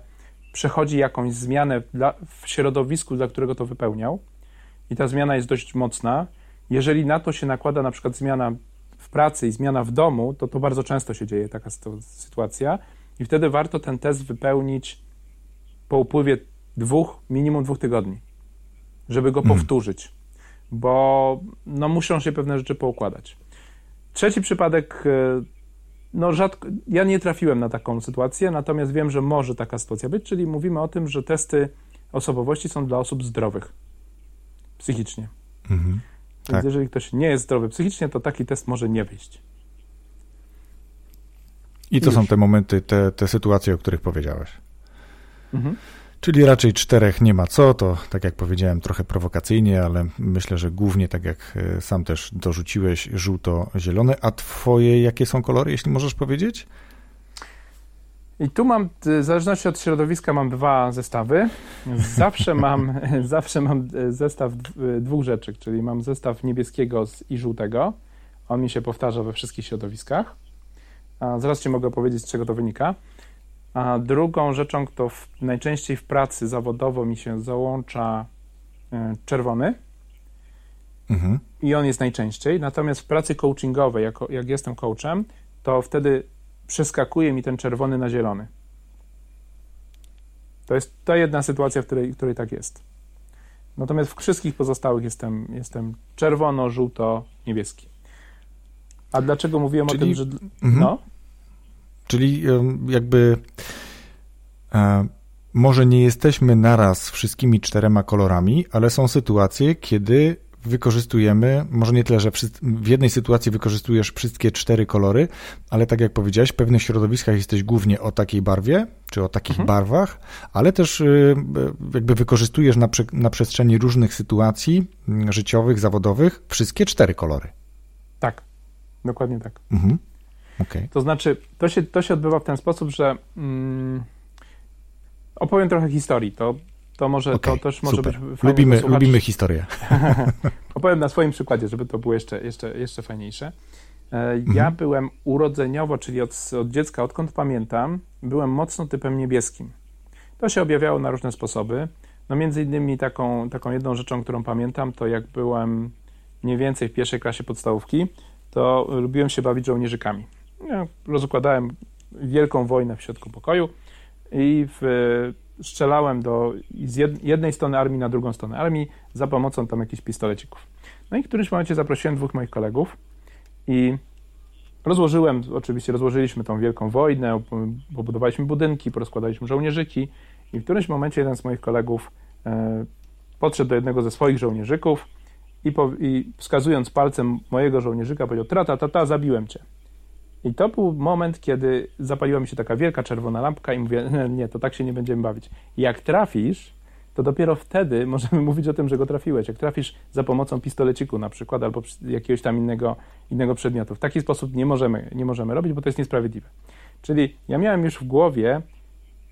przechodzi jakąś zmianę dla, w środowisku, dla którego to wypełniał i ta zmiana jest dość mocna. Jeżeli na to się nakłada na przykład zmiana pracy i zmiana w domu, to to bardzo często się dzieje taka sytuacja i wtedy warto ten test wypełnić po upływie dwóch, minimum dwóch tygodni, żeby go mhm. powtórzyć, bo no, muszą się pewne rzeczy poukładać. Trzeci przypadek, e, no rzadko, ja nie trafiłem na taką sytuację, natomiast wiem, że może taka sytuacja być, czyli mówimy o tym, że testy osobowości są dla osób zdrowych psychicznie. Mhm. Więc tak. jeżeli ktoś nie jest zdrowy psychicznie, to taki test może nie wyjść. I to Już. są te momenty, te, te sytuacje, o których powiedziałeś. Mhm. Czyli raczej czterech nie ma co, to tak jak powiedziałem, trochę prowokacyjnie, ale myślę, że głównie tak jak e, sam też dorzuciłeś, żółto-zielone. A twoje jakie są kolory, jeśli możesz powiedzieć? I tu mam, w zależności od środowiska, mam dwa zestawy. Zawsze mam, zawsze mam zestaw dwóch rzeczy, czyli mam zestaw niebieskiego i żółtego. On mi się powtarza we wszystkich środowiskach. A zaraz Ci mogę powiedzieć, z czego to wynika. A drugą rzeczą, to w, najczęściej w pracy zawodowo mi się załącza e, czerwony. Mhm. I on jest najczęściej. Natomiast w pracy coachingowej, jako, jak jestem coachem, to wtedy przeskakuje mi ten czerwony na zielony. To jest ta jedna sytuacja, w której, w której tak jest. Natomiast w wszystkich pozostałych jestem, jestem czerwono, żółto, niebieski. A dlaczego mówiłem Czyli... o tym, że. Mhm. No? Czyli jakby. E, może nie jesteśmy naraz wszystkimi czterema kolorami, ale są sytuacje, kiedy wykorzystujemy, może nie tyle, że w jednej sytuacji wykorzystujesz wszystkie cztery kolory, ale tak jak powiedziałeś, w pewnych środowiskach jesteś głównie o takiej barwie, czy o takich mhm. barwach, ale też y, jakby wykorzystujesz na, na przestrzeni różnych sytuacji mm, życiowych, zawodowych wszystkie cztery kolory. Tak, dokładnie tak. Mhm. Okay. To znaczy, to się, to się odbywa w ten sposób, że mm, opowiem trochę historii. To to może okay, to też może super. być fajne lubimy, lubimy historię. Opowiem na swoim przykładzie, żeby to było jeszcze, jeszcze, jeszcze fajniejsze. E, ja mhm. byłem urodzeniowo, czyli od, od dziecka, odkąd pamiętam, byłem mocno typem niebieskim. To się objawiało na różne sposoby. No między innymi taką, taką jedną rzeczą, którą pamiętam, to jak byłem mniej więcej w pierwszej klasie podstawówki, to lubiłem się bawić żołnierzykami. Ja rozukładałem wielką wojnę w środku pokoju i w strzelałem do, z jednej strony armii na drugą stronę armii za pomocą tam jakichś pistolecików. No i w którymś momencie zaprosiłem dwóch moich kolegów i rozłożyłem, oczywiście rozłożyliśmy tą wielką wojnę, pobudowaliśmy budynki, porozkładaliśmy żołnierzyki i w którymś momencie jeden z moich kolegów e, podszedł do jednego ze swoich żołnierzyków i, po, i wskazując palcem mojego żołnierzyka powiedział, tra ta ta ta, zabiłem cię. I to był moment, kiedy zapaliła mi się taka wielka czerwona lampka i mówię, nie, to tak się nie będziemy bawić. Jak trafisz, to dopiero wtedy możemy mówić o tym, że go trafiłeś. Jak trafisz za pomocą pistoleciku na przykład, albo jakiegoś tam innego, innego przedmiotu. W taki sposób nie możemy, nie możemy robić, bo to jest niesprawiedliwe. Czyli ja miałem już w głowie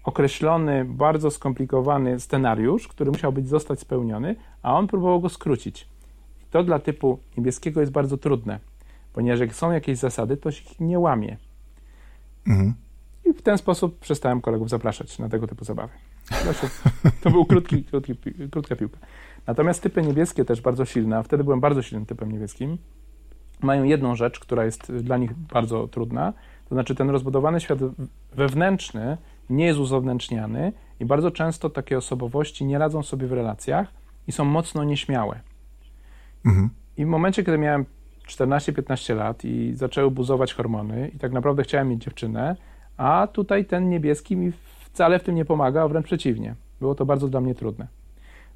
określony, bardzo skomplikowany scenariusz, który musiał być zostać spełniony, a on próbował go skrócić. I to dla typu niebieskiego jest bardzo trudne ponieważ jak są jakieś zasady, to się ich nie łamie. Mhm. I w ten sposób przestałem kolegów zapraszać na tego typu zabawy. To, był krótki, krótki, krótka piłka. Natomiast typy niebieskie też bardzo silne, a wtedy byłem bardzo silnym typem niebieskim, mają jedną rzecz, która jest dla nich bardzo trudna, to znaczy ten rozbudowany świat wewnętrzny nie jest uzewnętrzniany i bardzo często takie osobowości nie radzą sobie w relacjach i są mocno nieśmiałe. Mhm. I w momencie, kiedy miałem 14-15 lat i zaczęły buzować hormony i tak naprawdę chciałem mieć dziewczynę, a tutaj ten niebieski mi wcale w tym nie pomaga, a wręcz przeciwnie. Było to bardzo dla mnie trudne.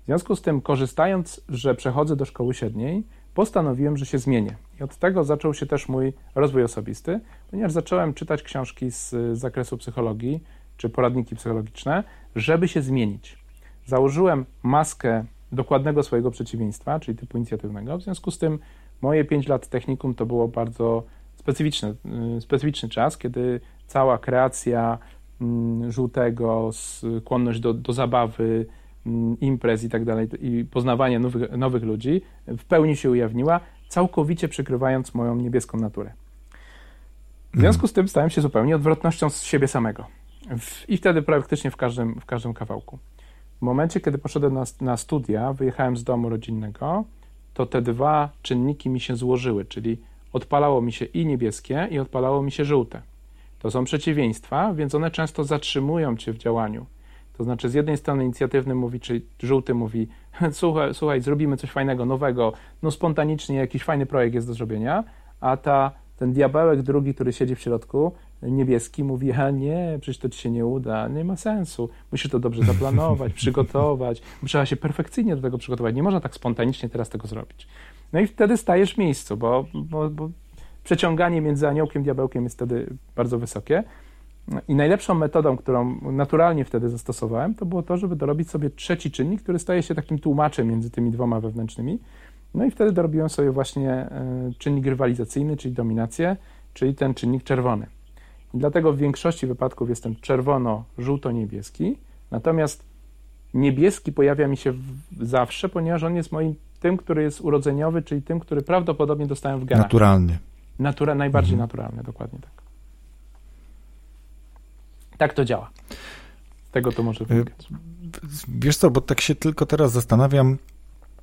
W związku z tym, korzystając, że przechodzę do szkoły średniej, postanowiłem, że się zmienię. I od tego zaczął się też mój rozwój osobisty, ponieważ zacząłem czytać książki z zakresu psychologii czy poradniki psychologiczne, żeby się zmienić. Założyłem maskę dokładnego swojego przeciwieństwa, czyli typu inicjatywnego. W związku z tym Moje 5 lat technikum to było bardzo specyficzny, y, specyficzny czas, kiedy cała kreacja mm, żółtego, skłonność do, do zabawy, mm, imprez i tak dalej, i poznawania nowych, nowych ludzi w pełni się ujawniła, całkowicie przykrywając moją niebieską naturę. W związku z tym stałem się zupełnie odwrotnością z siebie samego. I wtedy praktycznie w każdym, w każdym kawałku. W momencie, kiedy poszedłem na, na studia, wyjechałem z domu rodzinnego, to te dwa czynniki mi się złożyły, czyli odpalało mi się i niebieskie, i odpalało mi się żółte. To są przeciwieństwa, więc one często zatrzymują cię w działaniu. To znaczy, z jednej strony inicjatywny mówi, czyli żółty mówi, słuchaj, słuchaj, zrobimy coś fajnego, nowego, no spontanicznie jakiś fajny projekt jest do zrobienia, a ta, ten diabełek drugi, który siedzi w środku, niebieski mówi, a nie, przecież to ci się nie uda, nie ma sensu, musisz to dobrze zaplanować, przygotować, trzeba się perfekcyjnie do tego przygotować, nie można tak spontanicznie teraz tego zrobić. No i wtedy stajesz w miejscu, bo, bo, bo przeciąganie między aniołkiem i diabełkiem jest wtedy bardzo wysokie I najlepszą metodą, którą naturalnie wtedy zastosowałem, to było to, żeby dorobić sobie trzeci czynnik, który staje się takim tłumaczem między tymi dwoma wewnętrznymi. No i wtedy dorobiłem sobie właśnie e, czynnik rywalizacyjny, czyli dominację, czyli ten czynnik czerwony. I dlatego w większości wypadków jestem czerwono-żółto-niebieski, natomiast niebieski pojawia mi się zawsze, ponieważ on jest moim tym, który jest urodzeniowy, czyli tym, który prawdopodobnie dostałem w genach. Naturalny. Natura, najbardziej mhm. naturalny, dokładnie tak. Tak to działa. Z tego to może wynikać. Wiesz co, bo tak się tylko teraz zastanawiam,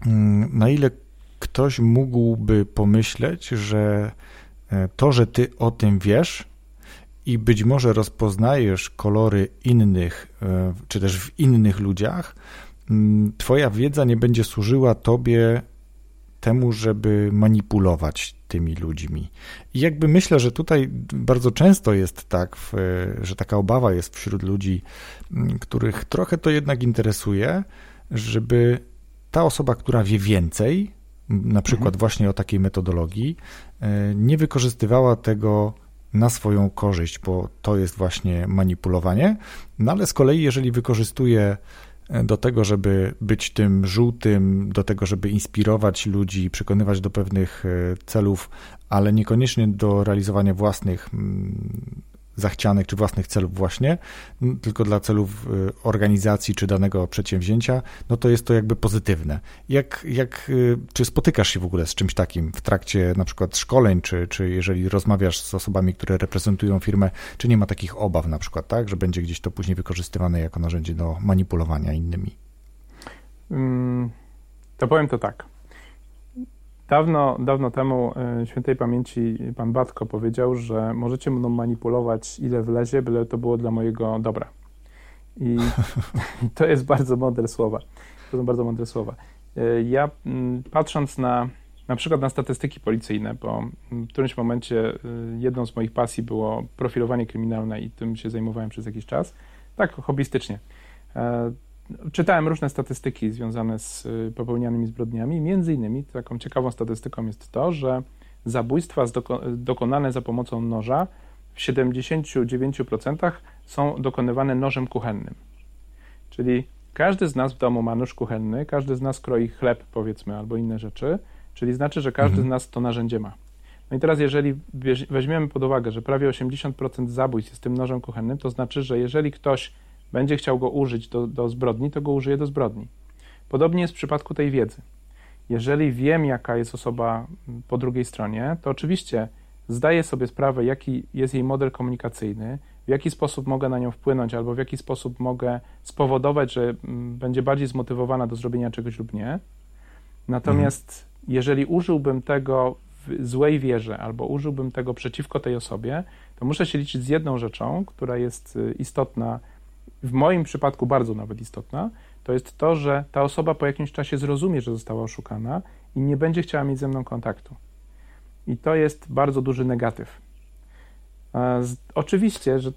mm, na ile ktoś mógłby pomyśleć, że e, to, że ty o tym wiesz i być może rozpoznajesz kolory innych, e, czy też w innych ludziach, mm, twoja wiedza nie będzie służyła tobie temu, żeby manipulować tymi ludźmi. I jakby myślę, że tutaj bardzo często jest tak, że taka obawa jest wśród ludzi, mm, których trochę to jednak interesuje, żeby ta osoba, która wie więcej, na przykład mhm. właśnie o takiej metodologii, e, nie wykorzystywała tego na swoją korzyść, bo to jest właśnie manipulowanie. No ale z kolei, jeżeli wykorzystuje do tego, żeby być tym żółtym, do tego, żeby inspirować ludzi, przekonywać do pewnych e, celów, ale niekoniecznie do realizowania własnych mm, zachcianych czy własnych celów właśnie, tylko dla celów y, organizacji czy danego przedsięwzięcia, no to jest to jakby pozytywne. Jak, jak, y, czy spotykasz się w ogóle z czymś takim w trakcie na przykład szkoleń, czy, czy jeżeli rozmawiasz z osobami, które reprezentują firmę, czy nie ma takich obaw na przykład, tak, że będzie gdzieś to później wykorzystywane jako narzędzie do manipulowania innymi? Mm, to powiem to tak. Dawno, dawno temu e, świętej pamięci pan Batko powiedział, że możecie mną manipulować ile wlezie, byle to było dla mojego dobra. I, to jest bardzo mądre słowa. To są bardzo mądre słowa. E, ja patrząc na na przykład na statystyki policyjne, bo w którymś momencie e, jedną z moich pasji było profilowanie kryminalne i tym się zajmowałem przez jakiś czas, tak hobbystycznie czytałem różne statystyki związane z y, popełnianymi zbrodniami. Między innymi taką ciekawą statystyką jest to, że zabójstwa dokonane za pomocą noża w 79% są dokonywane nożem kuchennym. Czyli każdy z nas w domu ma nóż kuchenny, każdy z nas kroi chleb, powiedzmy, albo inne rzeczy, czyli znaczy, że każdy mhm. z nas to narzędzie ma. No i teraz, jeżeli weźmiemy pod uwagę, że prawie 80% zabójstw jest tym nożem kuchennym, to znaczy, że jeżeli ktoś będzie chciał go użyć do, do zbrodni, to go użyje do zbrodni. Podobnie jest w przypadku tej wiedzy. Jeżeli wiem, jaka jest osoba po drugiej stronie, to oczywiście zdaję sobie sprawę, jaki jest jej model komunikacyjny, w jaki sposób mogę na nią wpłynąć, albo w jaki sposób mogę spowodować, że mm, będzie bardziej zmotywowana do zrobienia czegoś lub nie. Natomiast mhm. jeżeli użyłbym tego w złej wierze, albo użyłbym tego przeciwko tej osobie, to muszę się liczyć z jedną rzeczą, która jest y, istotna w moim przypadku bardzo nawet istotna, to jest to, że ta osoba po jakimś czasie zrozumie, że została oszukana i nie będzie chciała mieć ze mną kontaktu. I to jest bardzo duży negatyw. Z, oczywiście, że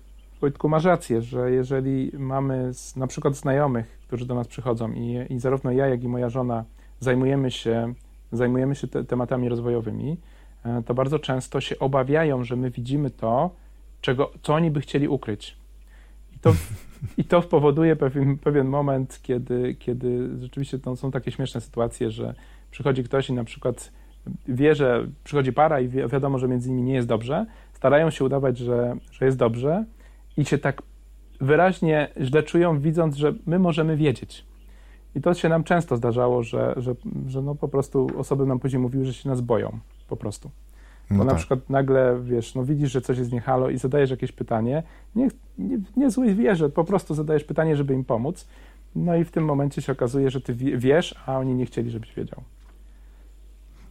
Wojtku masz rację, że jeżeli mamy z, na przykład znajomych, którzy do nas przychodzą i, i zarówno ja, jak i moja żona zajmujemy się, zajmujemy się te, tematami rozwojowymi, e, to bardzo często się obawiają, że my widzimy to, czego, co oni by chcieli ukryć. To I to powoduje pewien, pewien moment, kiedy, kiedy rzeczywiście to są takie śmieszne sytuacje, że przychodzi ktoś i na przykład wie, że przychodzi para i wi wiadomo, że między nimi nie jest dobrze, starają się udawać, że, że jest dobrze i się tak wyraźnie źle czują, widząc, że my możemy wiedzieć. I to się nam często zdarzało, że, że, że no po prostu osoby nam później mówiły, że się nas boją, po prostu. Bo no na tak. przykład nagle, wiesz, no widzisz, że coś jest nie halo i zadajesz jakieś pytanie, nie, nie, nie złej wierze, po prostu zadajesz pytanie, żeby im pomóc, no i w tym momencie się okazuje, że ty wiesz, a oni nie chcieli, żebyś wiedział.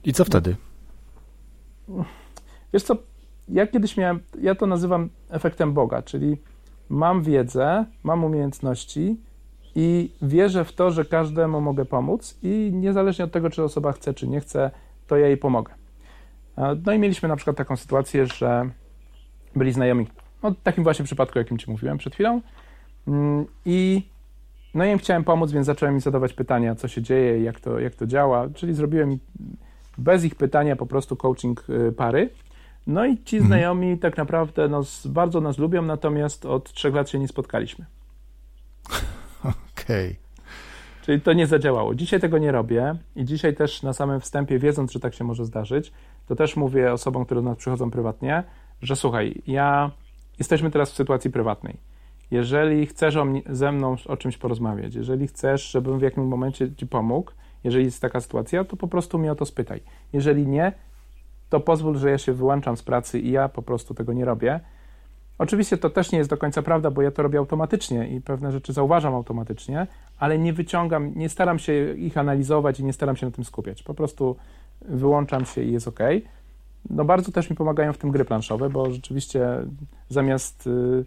I co wtedy? Wiesz co, ja kiedyś miałem, ja to nazywam efektem Boga, czyli mam wiedzę, mam umiejętności i wierzę w to, że każdemu mogę pomóc i niezależnie od tego, czy osoba chce, czy nie chce, to ja jej pomogę. No i mieliśmy na przykład taką sytuację, że byli znajomi, no w takim właśnie przypadku, jakim Ci mówiłem przed chwilą. Mm, I no i im chciałem pomóc, więc zacząłem mi zadawać pytania, co się dzieje, jak to, jak to działa, czyli zrobiłem bez ich pytania po prostu coaching y, pary. No i ci mhm. znajomi tak naprawdę no, bardzo nas lubią, natomiast od trzech lat się nie spotkaliśmy. Okej. Okay. Czyli to nie zadziałało. Dzisiaj tego nie robię i dzisiaj też na samym wstępie, wiedząc, że tak się może zdarzyć, to też mówię osobom, które do nas przychodzą prywatnie, że słuchaj, ja jesteśmy teraz w sytuacji prywatnej. Jeżeli chcesz o mnie, ze mną o czymś porozmawiać, jeżeli chcesz, żebym w jakimś momencie ci pomógł, jeżeli jest taka sytuacja, to po prostu mnie o to spytaj. Jeżeli nie, to pozwól, że ja się wyłączam z pracy i ja po prostu tego nie robię. Oczywiście to też nie jest do końca prawda, bo ja to robię automatycznie i pewne rzeczy zauważam automatycznie, ale nie wyciągam, nie staram się ich analizować i nie staram się na tym skupiać. Po prostu wyłączam się i jest ok. No bardzo też mi pomagają w tym gry planszowe, bo rzeczywiście zamiast y,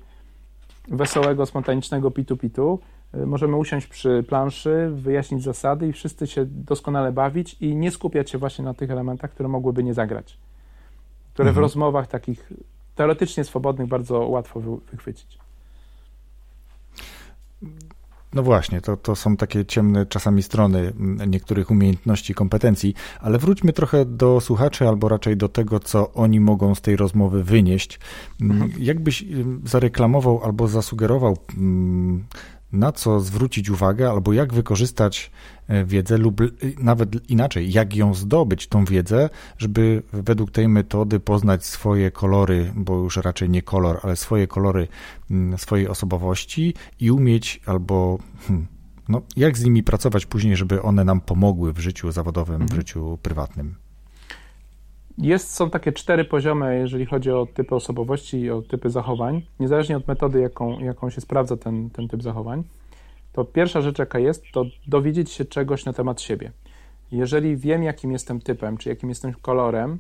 wesołego, spontanicznego pitu-pitu y, możemy usiąść przy planszy, wyjaśnić zasady i wszyscy się doskonale bawić i nie skupiać się właśnie na tych elementach, które mogłyby nie zagrać. Które mhm. w rozmowach takich teoretycznie swobodnych bardzo łatwo wychwycić. No właśnie, to, to są takie ciemne czasami strony niektórych umiejętności, kompetencji, ale wróćmy trochę do słuchaczy, albo raczej do tego, co oni mogą z tej rozmowy wynieść. Mhm. Jakbyś zareklamował albo zasugerował na co zwrócić uwagę, albo jak wykorzystać e, wiedzę, lub nawet inaczej, jak ją zdobyć, tą wiedzę, żeby według tej metody poznać swoje kolory, bo już raczej nie kolor, ale swoje kolory mm, swojej osobowości i umieć albo. Hmm, no, jak z nimi pracować później, żeby one nam pomogły w życiu zawodowym, mhm. w życiu prywatnym? Jest, są takie cztery poziomy, jeżeli chodzi o typy osobowości i o typy zachowań. Niezależnie od metody, jaką, jaką się sprawdza ten, ten typ zachowań, to pierwsza rzecz, jaka jest, to dowiedzieć się czegoś na temat siebie. Jeżeli wiem, jakim jestem typem, czy jakim jestem kolorem,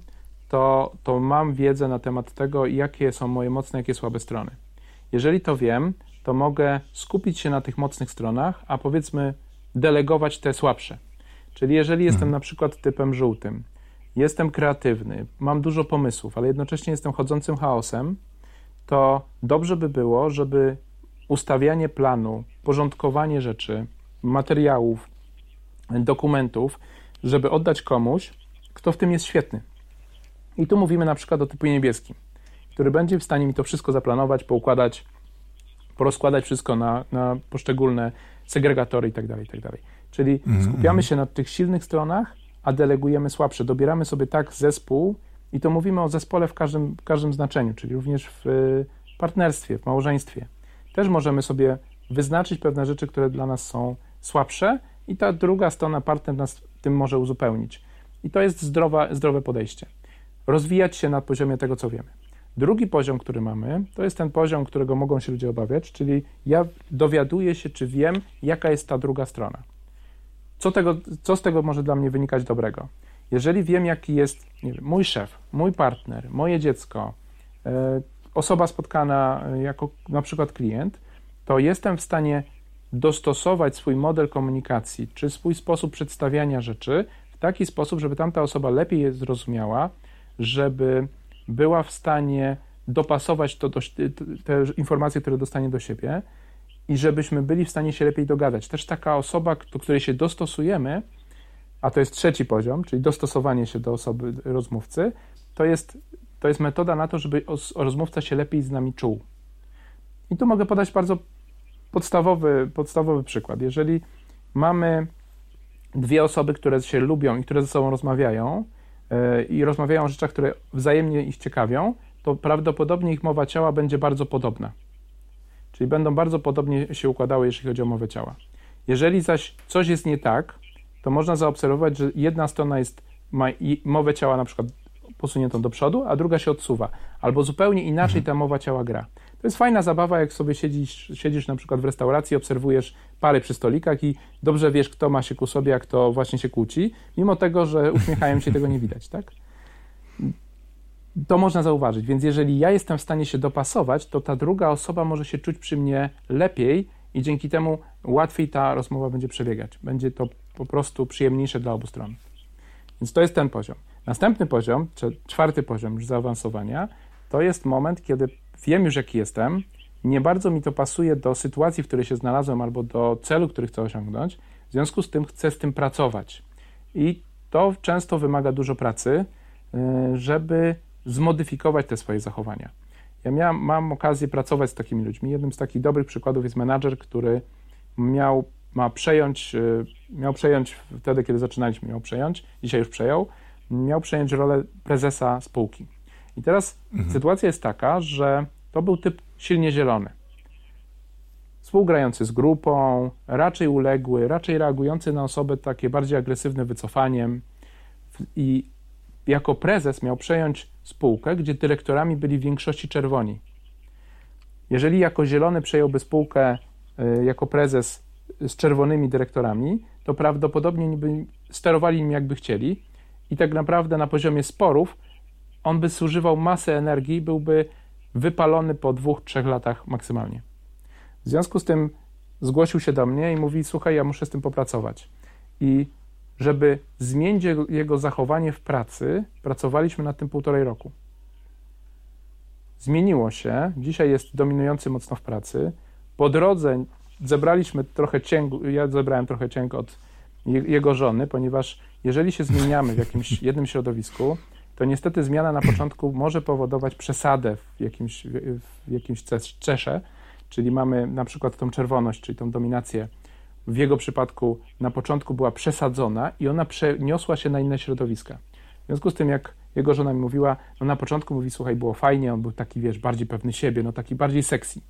to, to mam wiedzę na temat tego, jakie są moje mocne, jakie słabe strony. Jeżeli to wiem, to mogę skupić się na tych mocnych stronach, a powiedzmy delegować te słabsze. Czyli jeżeli jestem mhm. na przykład typem żółtym, jestem kreatywny, mam dużo pomysłów, ale jednocześnie jestem chodzącym chaosem, to dobrze by było, żeby ustawianie planu, porządkowanie rzeczy, materiałów, dokumentów, żeby oddać komuś, kto w tym jest świetny. I tu mówimy na przykład o typie niebieskim, który będzie w stanie mi to wszystko zaplanować, poukładać, porozkładać wszystko na, na poszczególne segregatory itd., tak itd. Tak Czyli mhm, skupiamy mhm. się na tych silnych stronach, a delegujemy słabsze. Dobieramy sobie tak zespół i to mówimy o zespole w każdym, w każdym znaczeniu, czyli również w partnerstwie, w małżeństwie. Też możemy sobie wyznaczyć pewne rzeczy, które dla nas są słabsze i ta druga strona, partner nas tym może uzupełnić. I to jest zdrowa, zdrowe podejście. Rozwijać się na poziomie tego, co wiemy. Drugi poziom, który mamy, to jest ten poziom, którego mogą się ludzie obawiać, czyli ja dowiaduję się, czy wiem, jaka jest ta druga strona. Co, tego, co z tego może dla mnie wynikać dobrego? Jeżeli wiem, jaki jest wiem, mój szef, mój partner, moje dziecko, e, osoba spotkana e, jako na przykład klient, to jestem w stanie dostosować swój model komunikacji czy swój sposób przedstawiania rzeczy w taki sposób, żeby tamta osoba lepiej je zrozumiała, żeby była w stanie dopasować to do, te informacje, które dostanie do siebie i żebyśmy byli w stanie się lepiej dogadać. Też taka osoba, do której się dostosujemy, a to jest trzeci poziom, czyli dostosowanie się do osoby rozmówcy, to jest, to jest metoda na to, żeby rozmówca się lepiej z nami czuł. I tu mogę podać bardzo podstawowy, podstawowy przykład. Jeżeli mamy dwie osoby, które się lubią i które ze sobą rozmawiają yy, i rozmawiają o rzeczach, które wzajemnie ich ciekawią, to prawdopodobnie ich mowa ciała będzie bardzo podobna. Czyli będą bardzo podobnie się układały, jeśli chodzi o mowę ciała. Jeżeli zaś coś jest nie tak, to można zaobserwować, że jedna strona jest, ma mowę ciała na przykład posuniętą do przodu, a druga się odsuwa. Albo zupełnie inaczej ta mowa ciała gra. To jest fajna zabawa, jak sobie siedzisz, siedzisz na przykład w restauracji, obserwujesz pary przy stolikach i dobrze wiesz, kto ma się ku sobie, a kto właśnie się kłóci, mimo tego, że uśmiechają się, tego nie widać, tak? To można zauważyć, więc jeżeli ja jestem w stanie się dopasować, to ta druga osoba może się czuć przy mnie lepiej i dzięki temu łatwiej ta rozmowa będzie przebiegać. Będzie to po prostu przyjemniejsze dla obu stron. Więc to jest ten poziom. Następny poziom, czy czwarty poziom już zaawansowania, to jest moment, kiedy wiem już jaki jestem, nie bardzo mi to pasuje do sytuacji, w której się znalazłem albo do celu, który chcę osiągnąć, w związku z tym chcę z tym pracować. I to często wymaga dużo pracy, y, żeby zmodyfikować te swoje zachowania. Ja miałem, mam okazję pracować z takimi ludźmi. Jednym z takich dobrych przykładów jest menadżer, który miał, ma przejąć, y, miał przejąć wtedy, kiedy zaczynaliśmy, miał przejąć, dzisiaj już przejął, miał przejąć rolę prezesa spółki. I teraz mhm. sytuacja jest taka, że to był typ silnie zielony. Współgrający z grupą, raczej uległy, raczej reagujący na osoby takie bardziej agresywne wycofaniem. I jako prezes miał przejąć spółkę, gdzie dyrektorami byli w większości czerwoni. Jeżeli jako zielony przejąłby spółkę y, jako prezes z czerwonymi dyrektorami, to prawdopodobnie by sterowali nim jakby chcieli i tak naprawdę na poziomie sporów on by zużywał masę energii, byłby wypalony po dwóch, trzech latach maksymalnie. W związku z tym zgłosił się do mnie i mówi: Słuchaj, ja muszę z tym popracować. I żeby zmienić jego zachowanie w pracy, pracowaliśmy nad tym półtorej roku. Zmieniło się, dzisiaj jest dominujący mocno w pracy. Po drodze zebraliśmy trochę cięgu, ja zebrałem trochę cięg od jego żony, ponieważ jeżeli się zmieniamy w jakimś jednym środowisku, to niestety zmiana na początku może powodować przesadę w jakimś, w jakimś cesze, czyli mamy na przykład tą czerwoność, czyli tą dominację. W jego przypadku na początku była przesadzona i ona przeniosła się na inne środowiska. W związku z tym, jak jego żona mi mówiła, no na początku mówi, słuchaj, było fajnie, on był taki, wiesz, bardziej pewny siebie, no taki bardziej sexy.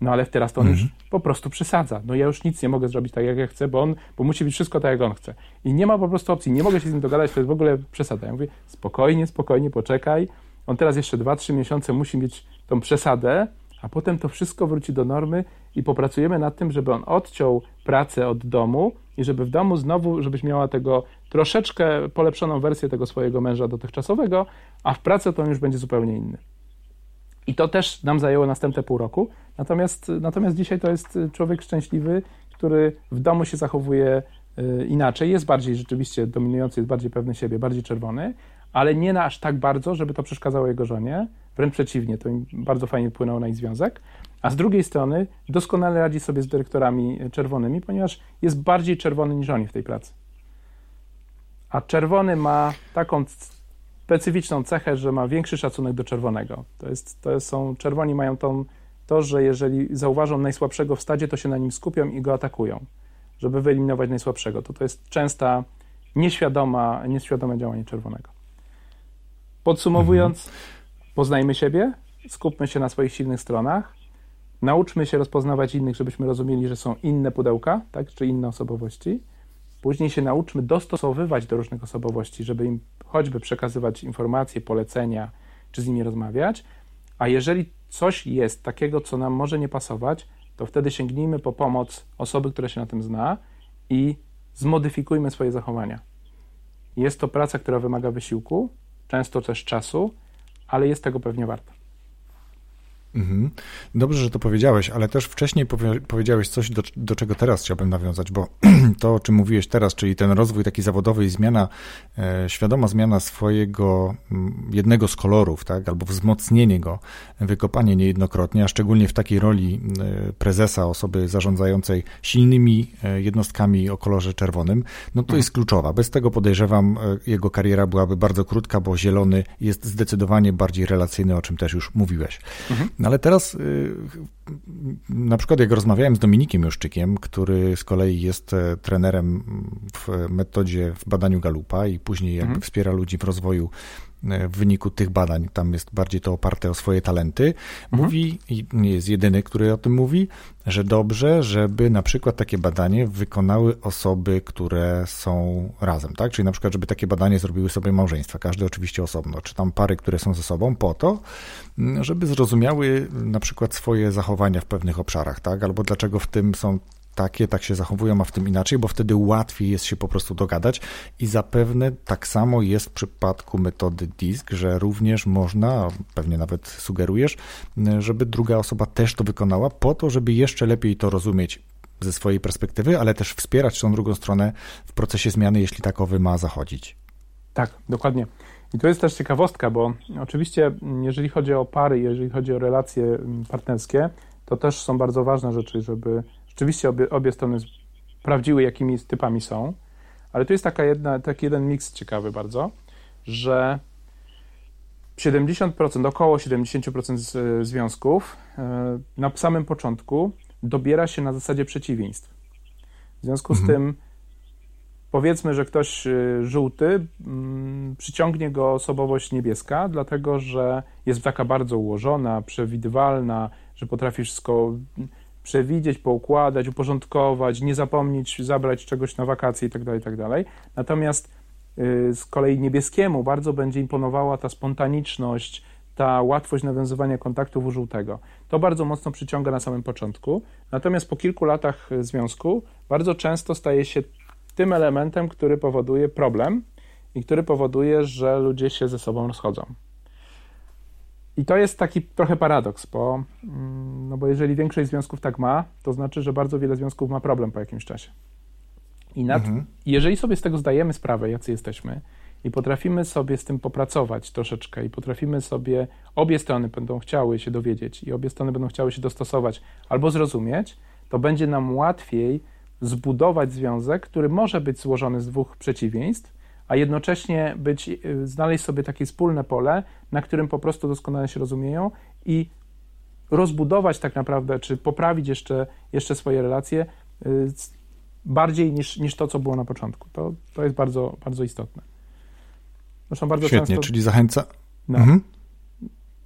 No ale teraz to on mhm. już po prostu przesadza. No ja już nic nie mogę zrobić tak, jak ja chcę, bo on, bo musi być wszystko tak, jak on chce. I nie ma po prostu opcji, nie mogę się z nim dogadać, to jest w ogóle przesada. Ja mówię, spokojnie, spokojnie, poczekaj. On teraz jeszcze 2-3 miesiące musi mieć tą przesadę, a potem to wszystko wróci do normy i popracujemy nad tym, żeby on odciął pracę od domu i żeby w domu znowu, żebyś miała tego troszeczkę polepszoną wersję tego swojego męża dotychczasowego, a w pracy to on już będzie zupełnie inny. I to też nam zajęło następne pół roku. Natomiast, natomiast dzisiaj to jest człowiek szczęśliwy, który w domu się zachowuje y, inaczej, jest bardziej rzeczywiście dominujący, jest bardziej pewny siebie, bardziej czerwony, ale nie na aż tak bardzo, żeby to przeszkadzało jego żonie. Wręcz przeciwnie, to im bardzo fajnie wpłynęło na ich związek. A z drugiej strony doskonale radzi sobie z dyrektorami czerwonymi, ponieważ jest bardziej czerwony niż oni w tej pracy. A czerwony ma taką specyficzną cechę, że ma większy szacunek do czerwonego. To, jest, to są, czerwoni mają tą, to, że jeżeli zauważą najsłabszego w stadzie, to się na nim skupią i go atakują, żeby wyeliminować najsłabszego. To, to jest częsta, nieświadoma, nieświadome działanie czerwonego. Podsumowując, mhm. Poznajmy siebie, skupmy się na swoich silnych stronach, nauczmy się rozpoznawać innych, żebyśmy rozumieli, że są inne pudełka, tak, czy inne osobowości. Później się nauczmy dostosowywać do różnych osobowości, żeby im choćby przekazywać informacje, polecenia, czy z nimi rozmawiać. A jeżeli coś jest takiego, co nam może nie pasować, to wtedy sięgnijmy po pomoc osoby, która się na tym zna i zmodyfikujmy swoje zachowania. Jest to praca, która wymaga wysiłku, często też czasu, ale jest tego pewnie warta. Mhm. Dobrze, że to powiedziałeś, ale też wcześniej powie powiedziałeś coś, do, do, czego teraz chciałbym nawiązać, bo to, o czym mówiłeś teraz, czyli ten rozwój taki zawodowy i zmiana, e, świadoma zmiana swojego m, jednego z kolorów, tak, albo wzmocnienie go, wykopanie niejednokrotnie, a szczególnie w takiej roli e, prezesa, osoby zarządzającej silnymi e, jednostkami o kolorze czerwonym, no to mhm. jest kluczowa. Bez tego podejrzewam, e, jego kariera byłaby bardzo krótka, bo zielony jest zdecydowanie bardziej relacyjny, o czym też już mówiłeś. Mhm. No ale teraz y, na przykład jak rozmawiałem z Dominikiem Juszczykiem, który z kolei jest e, trenerem w metodzie w badaniu Galupa i później jakby mhm. wspiera ludzi w rozwoju w wyniku tych badań, tam jest bardziej to oparte o swoje talenty, mhm. mówi, i nie jest jedyny, który o tym mówi, że dobrze, żeby na przykład takie badanie wykonały osoby, które są razem, tak? Czyli na przykład, żeby takie badanie zrobiły sobie małżeństwa, każdy oczywiście osobno, czy tam pary, które są ze sobą, po to, żeby zrozumiały na przykład swoje zachowania w pewnych obszarach, tak? Albo dlaczego w tym są takie, tak się zachowują, a w tym inaczej, bo wtedy łatwiej jest się po prostu dogadać i zapewne tak samo jest w przypadku metody DISC, że również można, pewnie nawet sugerujesz, żeby druga osoba też to wykonała po to, żeby jeszcze lepiej to rozumieć ze swojej perspektywy, ale też wspierać tą drugą stronę w procesie zmiany, jeśli takowy ma zachodzić. Tak, dokładnie. I to jest też ciekawostka, bo oczywiście jeżeli chodzi o pary, jeżeli chodzi o relacje partnerskie, to też są bardzo ważne rzeczy, żeby Rzeczywiście obie, obie strony sprawdziły, jakimi typami są, ale tu jest taka jedna, taki jeden miks ciekawy bardzo, że 70%, około 70% związków e, na samym początku dobiera się na zasadzie przeciwieństw. W związku mhm. z tym powiedzmy, że ktoś e, żółty mm, przyciągnie go osobowość niebieska, dlatego że jest taka bardzo ułożona, przewidywalna, że potrafi wszystko przewidzieć, poukładać, uporządkować, nie zapomnieć zabrać czegoś na wakacje itd., tak itd. Tak Natomiast y, z kolei niebieskiemu bardzo będzie imponowała ta spontaniczność, ta łatwość nawiązywania kontaktów u żółtego. To bardzo mocno przyciąga na samym początku. Natomiast po kilku latach związku bardzo często staje się tym elementem, który powoduje problem i który powoduje, że ludzie się ze sobą rozchodzą. I to jest taki trochę paradoks, bo, mm, no bo jeżeli większość związków tak ma, to znaczy, że bardzo wiele związków ma problem po jakimś czasie. I nad, mhm. jeżeli sobie z tego zdajemy sprawę, jacy jesteśmy, i potrafimy sobie z tym popracować troszeczkę, i potrafimy sobie, obie strony będą chciały się dowiedzieć, i obie strony będą chciały się dostosować albo zrozumieć, to będzie nam łatwiej zbudować związek, który może być złożony z dwóch przeciwieństw, a jednocześnie być, y, znaleźć sobie takie wspólne pole, na którym po prostu doskonale się rozumieją i rozbudować tak naprawdę, czy poprawić jeszcze, jeszcze swoje relacje y, bardziej niż, niż to, co było na początku. To, to jest bardzo, bardzo istotne. Zresztą bardzo Świetnie, często... czyli zachęca... No. Mhm.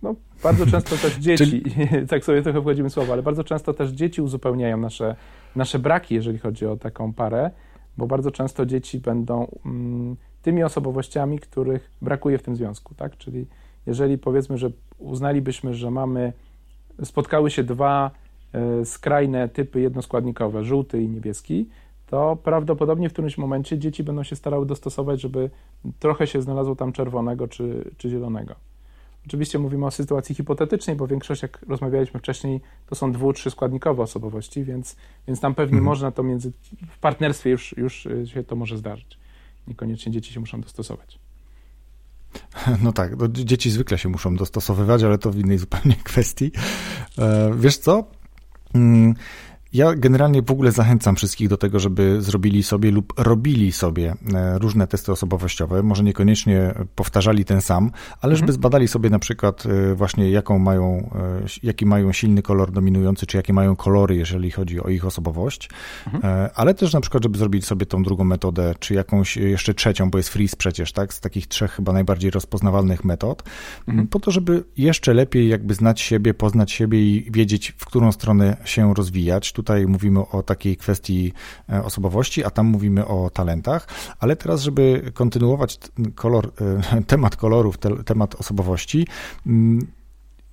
No, bardzo często też dzieci, czyli... tak sobie trochę wchodzimy słowo, ale bardzo często też dzieci uzupełniają nasze, nasze braki, jeżeli chodzi o taką parę, bo bardzo często dzieci będą mm, tymi osobowościami, których brakuje w tym związku, tak? Czyli jeżeli powiedzmy, że uznalibyśmy, że mamy, spotkały się dwa e, skrajne typy jednoskładnikowe, żółty i niebieski, to prawdopodobnie w którymś momencie dzieci będą się starały dostosować, żeby trochę się znalazło tam czerwonego czy, czy zielonego. Oczywiście mówimy o sytuacji hipotetycznej, bo większość, jak rozmawialiśmy wcześniej, to są dwu, trzy składnikowe osobowości, więc, więc tam pewnie mhm. można to między, w partnerstwie już, już się to może zdarzyć niekoniecznie dzieci się muszą dostosować. No tak, no dzieci zwykle się muszą dostosowywać, ale to w innej zupełnie kwestii. E, wiesz co? Ja generalnie w ogóle zachęcam wszystkich do tego, żeby zrobili sobie lub robili sobie e, różne testy osobowościowe. Może niekoniecznie powtarzali ten sam, ale żeby mhm. zbadali sobie na przykład e, właśnie jaką mają, e, jaki mają silny kolor dominujący, czy jakie mają kolory, jeżeli chodzi o ich osobowość. Mhm. Ale też na przykład, żeby zrobić sobie tą drugą metodę, czy jakąś jeszcze trzecią, bo jest freeze przecież, tak? Z takich trzech chyba najbardziej rozpoznawalnych metod, mhm. po to, żeby jeszcze lepiej jakby znać siebie, poznać siebie i wiedzieć, w którą stronę się rozwijać Tutaj mówimy o takiej kwestii e, osobowości, a tam mówimy o talentach, ale teraz, żeby kontynuować kolor, e, temat kolorów, temat osobowości, mm,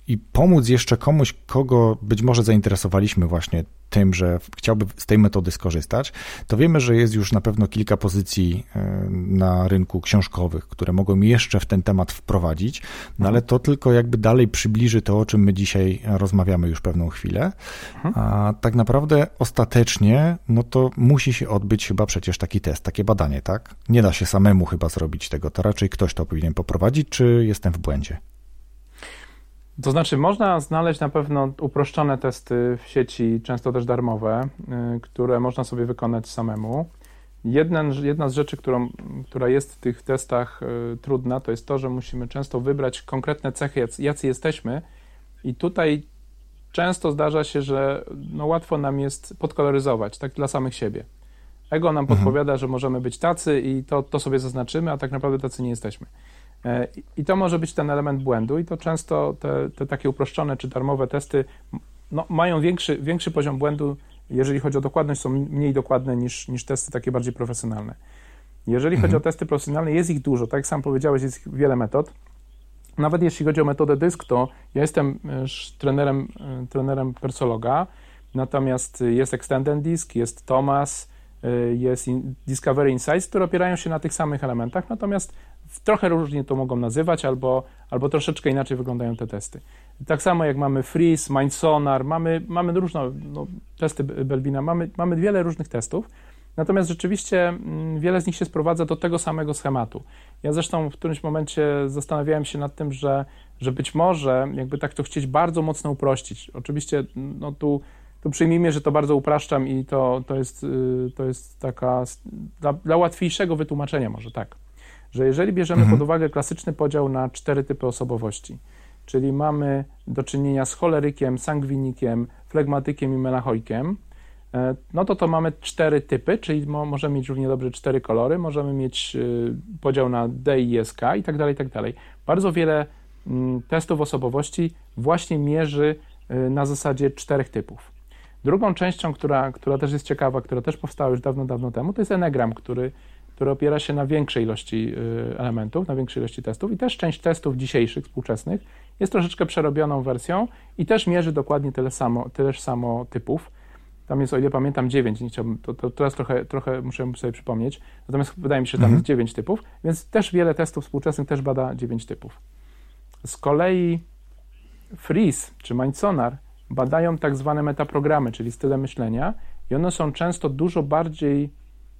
i pomóc jeszcze komuś, kogo być może zainteresowaliśmy właśnie tym, że chciałby z tej metody skorzystać, to wiemy, że jest już na pewno kilka pozycji e, na rynku książkowych, które mogą jeszcze w ten temat wprowadzić, no ale to tylko jakby dalej przybliży to, o czym my dzisiaj rozmawiamy już pewną chwilę. Mhm. A tak naprawdę ostatecznie, no to musi się odbyć chyba przecież taki test, takie badanie, tak? Nie da się samemu chyba zrobić tego, to raczej ktoś to powinien poprowadzić, czy jestem w błędzie? To znaczy, można znaleźć na pewno uproszczone testy w sieci, często też darmowe, y, które można sobie wykonać samemu. Jedna, jedna z rzeczy, którą, która jest w tych testach y, trudna, to jest to, że musimy często wybrać konkretne cechy, jacy, jacy jesteśmy, i tutaj często zdarza się, że no łatwo nam jest podkoloryzować, tak dla samych siebie. Ego nam mhm. podpowiada, że możemy być tacy i to, to sobie zaznaczymy, a tak naprawdę tacy nie jesteśmy. E, I to może być ten element błędu, i to często te, te takie uproszczone czy darmowe testy no, mają większy, większy poziom błędu, jeżeli chodzi o dokładność, są mniej dokładne niż, niż testy takie bardziej profesjonalne. Jeżeli mhm. chodzi o testy profesjonalne, jest ich dużo, tak jak sam powiedziałeś, jest ich wiele metod. Nawet jeśli chodzi o metodę dysk, to ja jestem e, trenerem, e, trenerem persologa, natomiast jest Extended Disk, jest Thomas, jest Discovery Insights, które opierają się na tych samych elementach, natomiast trochę różnie to mogą nazywać, albo, albo troszeczkę inaczej wyglądają te testy. Tak samo jak mamy Freeze, Mind Sonar, mamy, mamy różne no, testy Belbina, mamy, mamy wiele różnych testów, natomiast rzeczywiście mm, wiele z nich się sprowadza do tego samego schematu. Ja zresztą w którymś momencie zastanawiałem się nad tym, że, że być może jakby tak to chcieć bardzo mocno uprościć. Oczywiście no tu tu przyjmijmy, że to bardzo upraszczam i to, to, jest, y, to jest taka dla, dla łatwiejszego wytłumaczenia może tak że jeżeli bierzemy mhm. pod uwagę klasyczny podział na cztery typy osobowości, czyli mamy do czynienia z cholerykiem, sangwinikiem, flegmatykiem i melancholikiem, e, no to to mamy cztery typy, czyli mo możemy mieć równie dobrze cztery kolory, możemy mieć y, podział na D i SK i tak dalej, i tak dalej. Bardzo wiele mm, testów osobowości właśnie mierzy na zasadzie czterech typów. Drugą częścią, która, która też jest ciekawa, która też powstała już dawno, dawno temu, to jest Enegram, który, który opiera się na większej ilości y, elementów, na większej ilości testów i też część testów dzisiejszych, współczesnych jest troszeczkę przerobioną wersją i też mierzy dokładnie tyle samo, tyleż samo typów. Tam jest, o ile pamiętam, 9, nie chciałbym, to, to teraz trochę, trochę muszę sobie przypomnieć, natomiast wydaje mi się, że tam mhm. jest 9 typów, więc też wiele testów współczesnych też bada 9 typów. Z kolei Freeze czy Mindsonar badają tak zwane metaprogramy, czyli style myślenia i one są często dużo bardziej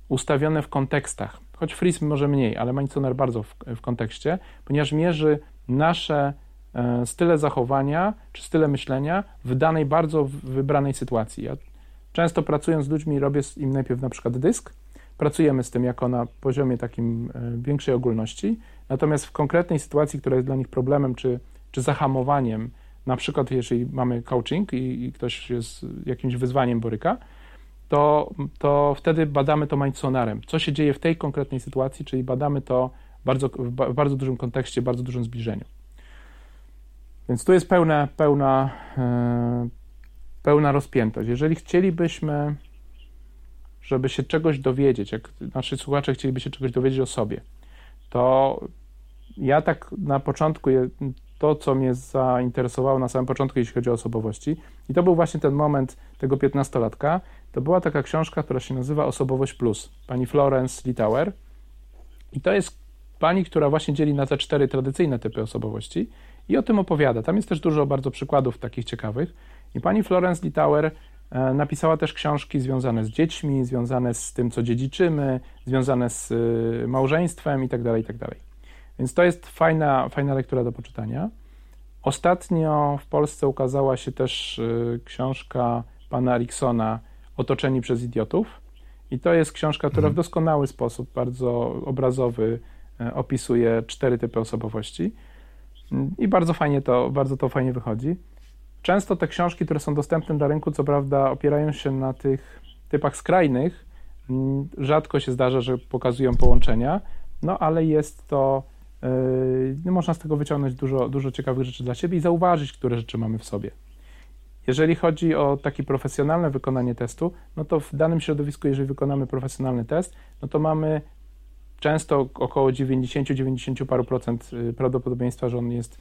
ustawione w kontekstach. Choć Freeze może mniej, ale Mindsonar bardzo w, w kontekście, ponieważ mierzy nasze e, style zachowania czy style myślenia w danej bardzo wybranej sytuacji. Ja często pracując z ludźmi robię im najpierw na przykład dysk, pracujemy z tym jako na poziomie takim e, większej ogólności, natomiast w konkretnej sytuacji, która jest dla nich problemem czy, czy zahamowaniem, na przykład jeżeli mamy coaching i, i ktoś z jakimś wyzwaniem boryka, to, to wtedy badamy to Mindsonarem. Co się dzieje w tej konkretnej sytuacji, czyli badamy to bardzo, w bardzo dużym kontekście, bardzo dużym zbliżeniu. Więc tu jest pełna, pełna, e, pełna rozpiętość. Jeżeli chcielibyśmy, żeby się czegoś dowiedzieć, jak nasi słuchacze chcieliby się czegoś dowiedzieć o sobie, to ja tak na początku to, co mnie zainteresowało na samym początku, jeśli chodzi o osobowości. I to był właśnie ten moment tego 15-latka. To była taka książka, która się nazywa Osobowość Plus, pani Florence Litauer. I to jest pani, która właśnie dzieli na te cztery tradycyjne typy osobowości i o tym opowiada. Tam jest też dużo bardzo przykładów takich ciekawych. I pani Florence Litauer e, napisała też książki związane z dziećmi, związane z tym, co dziedziczymy, związane z y, małżeństwem itd., tak itd. Tak więc to jest fajna, fajna lektura do poczytania. Ostatnio w Polsce ukazała się też y, książka pana Eriksona Otoczeni przez idiotów. I to jest książka, która w mhm. doskonały sposób, bardzo obrazowy, y, opisuje cztery typy osobowości. I bardzo fajnie to, bardzo to fajnie wychodzi. Często te książki, które są dostępne na rynku, co prawda opierają się na tych typach skrajnych. Rzadko się zdarza, że pokazują połączenia, no ale jest to można z tego wyciągnąć dużo, dużo ciekawych rzeczy dla siebie i zauważyć, które rzeczy mamy w sobie. Jeżeli chodzi o takie profesjonalne wykonanie testu, no to w danym środowisku, jeżeli wykonamy profesjonalny test, no to mamy często około 90-90 paru procent y, prawdopodobieństwa, że on jest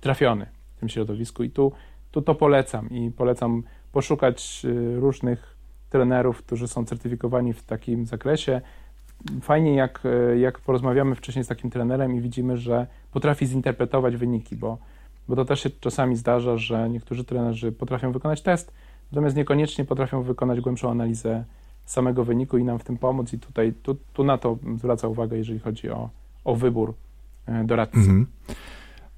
trafiony w tym środowisku i tu, tu to polecam i polecam poszukać y, różnych trenerów, którzy są certyfikowani w takim zakresie, fajnie, jak, jak porozmawiamy wcześniej z takim trenerem i widzimy, że potrafi zinterpretować wyniki, bo, bo to też się czasami zdarza, że niektórzy trenerzy potrafią wykonać test, natomiast niekoniecznie potrafią wykonać głębszą analizę samego wyniku i nam w tym pomóc. I tutaj tu, tu na to zwraca uwagę, jeżeli chodzi o, o wybór e, doradcy. Mhm.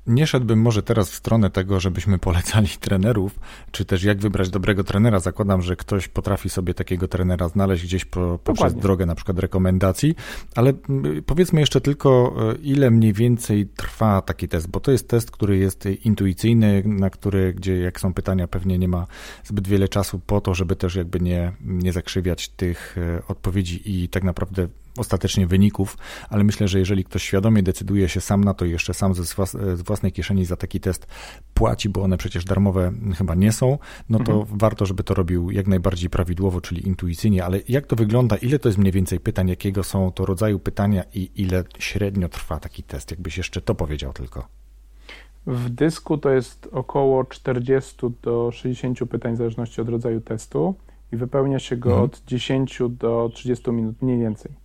Nie szedłbym może teraz w stronę tego, żebyśmy polecali trenerów, czy też jak wybrać dobrego trenera. Zakładam, że ktoś potrafi sobie takiego trenera znaleźć gdzieś po, poprzez drogę na przykład rekomendacji, ale mm, powiedzmy jeszcze tylko, e, ile mniej więcej trwa taki test, bo to jest test, który jest intuicyjny, na który, gdzie jak są pytania, pewnie nie ma zbyt wiele czasu po to, żeby też jakby nie, nie zakrzywiać tych e, odpowiedzi i tak naprawdę ostatecznie wyników, ale myślę, że jeżeli ktoś świadomie decyduje się sam na to i jeszcze sam ze z własnej kieszeni za taki test płaci, bo one przecież darmowe chyba nie są, no to mhm. warto, żeby to robił jak najbardziej prawidłowo, czyli intuicyjnie, ale jak to wygląda, ile to jest mniej więcej pytań, jakiego są to rodzaju pytania i ile średnio trwa taki test, jakbyś jeszcze to powiedział tylko. W dysku to jest około 40 do 60 pytań w zależności od rodzaju testu i wypełnia się go mhm. od 10 do 30 minut mniej więcej.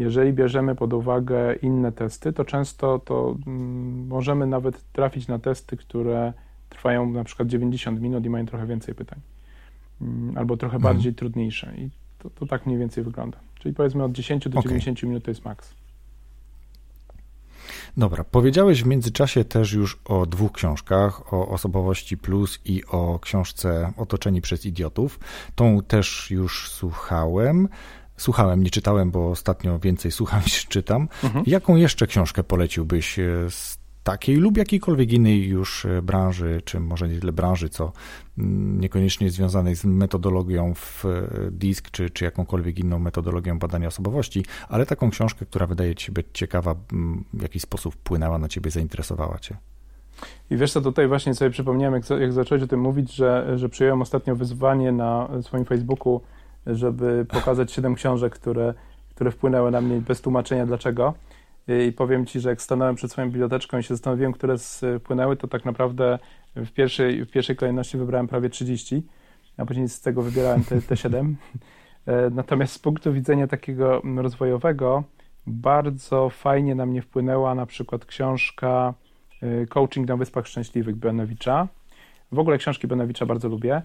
Jeżeli bierzemy pod uwagę inne testy, to często to mm, możemy nawet trafić na testy, które trwają na przykład 90 minut i mają trochę więcej pytań, mm, albo trochę mhm. bardziej trudniejsze. I to, to, tak mniej więcej wygląda. Czyli powiedzmy od 10 do okay. 90 minut to jest maks. Dobra, powiedziałeś w międzyczasie też już o dwóch książkach, o Osobowości Plus i o książce Otoczeni przez Idiotów. Tą też już słuchałem. Słuchałem, nie czytałem, bo ostatnio więcej słucham niż czytam. Mhm. Jaką jeszcze książkę poleciłbyś z takiej lub jakiejkolwiek innej już e, branży, czy może nie tyle branży, co mm, niekoniecznie związanej z metodologią w e, DISK, czy, czy jakąkolwiek inną metodologią badania osobowości, ale taką książkę, która wydaje ci się być ciekawa, mm, w jakiś sposób wpłynęła na ciebie, zainteresowała cię. I wiesz co, tutaj właśnie sobie przypomniałem, jak, jak zacząłeś o tym mówić, że, że przyjąłem ostatnio wyzwanie na swoim Facebooku, żeby pokazać siedem książek, które, które wpłynęły na mnie bez tłumaczenia dlaczego. I powiem Ci, że jak stanąłem przed swoją biblioteczką i się zastanowiłem, które wpłynęły, to tak naprawdę w pierwszej, w pierwszej kolejności wybrałem prawie 30, a później z tego wybierałem te, te 7. E, natomiast z punktu widzenia takiego rozwojowego bardzo fajnie na mnie wpłynęła na przykład książka e, Coaching na Wyspach Szczęśliwych Benowicza. W ogóle książki Benowicza bardzo lubię,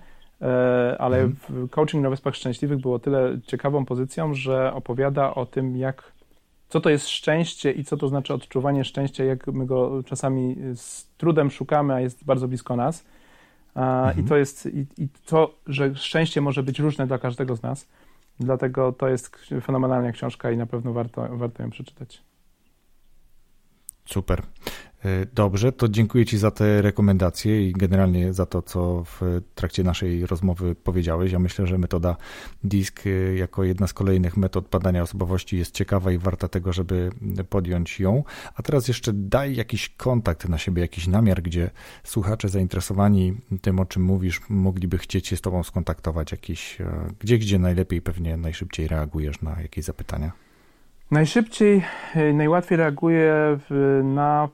ale mhm. Coaching na Wyspach Szczęśliwych było tyle ciekawą pozycją, że opowiada o tym, jak co to jest szczęście i co to znaczy odczuwanie szczęścia, jak my go czasami z trudem szukamy, a jest bardzo blisko nas. Mhm. I to jest, i, i to, że szczęście może być różne dla każdego z nas. Dlatego to jest fenomenalna książka i na pewno warto, warto ją przeczytać. Super. E, dobrze, to dziękuję Ci za te rekomendacje i generalnie za to, co w trakcie naszej rozmowy powiedziałeś. Ja myślę, że metoda DISK e, jako jedna z kolejnych metod badania osobowości jest ciekawa i warta tego, żeby podjąć ją. A teraz jeszcze daj jakiś kontakt na siebie, jakiś namiar, gdzie słuchacze zainteresowani tym, o czym mówisz, mogliby chcieć się z Tobą skontaktować, jakiś, e, gdzie, gdzie najlepiej, pewnie najszybciej reagujesz na jakieś zapytania. Najszybciej, e, najłatwiej reaguję na,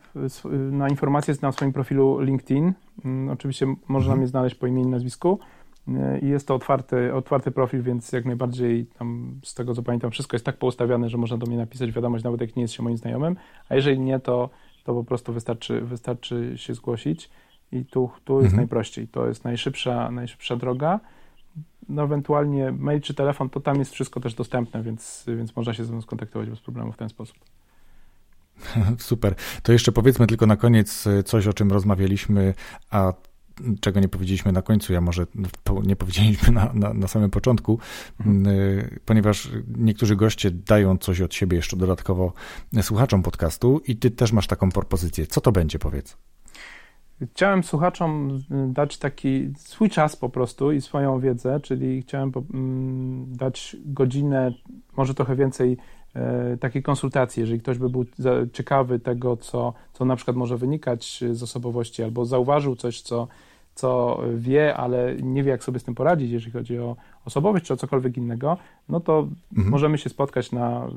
na informacje na swoim profilu LinkedIn. Mm, oczywiście można mhm. mnie znaleźć po imieniu i nazwisku. E, I jest to otwarty, otwarty profil, więc jak najbardziej tam, z tego co pamiętam, wszystko jest tak poustawiane, że można do mnie napisać wiadomość, nawet jak nie jest się moim znajomym. A jeżeli nie, to, to po prostu wystarczy, wystarczy się zgłosić. I tu, tu jest mhm. najprościej. To jest najszybsza, najszybsza droga no ewentualnie mail czy telefon, to tam jest wszystko też dostępne, więc, więc można się ze mną skontaktować bez problemu w ten sposób. Super. To jeszcze powiedzmy tylko na koniec coś, o czym rozmawialiśmy, a czego nie powiedzieliśmy na końcu, ja może nie powiedzieliśmy na, na, na samym początku, mhm. Y, ponieważ niektórzy goście dają coś od siebie jeszcze dodatkowo słuchaczom podcastu i ty też masz taką propozycję. Co to będzie, powiedz? Chciałem słuchaczom dać taki swój czas po prostu i swoją wiedzę, czyli chciałem mm, dać godzinę, może trochę więcej e, takiej konsultacji, jeżeli ktoś by był ciekawy tego, co, co na przykład może wynikać z osobowości, albo zauważył coś, co, co wie, ale nie wie, jak sobie z tym poradzić, jeżeli chodzi o osobowość czy o cokolwiek innego, no to mhm. możemy się spotkać na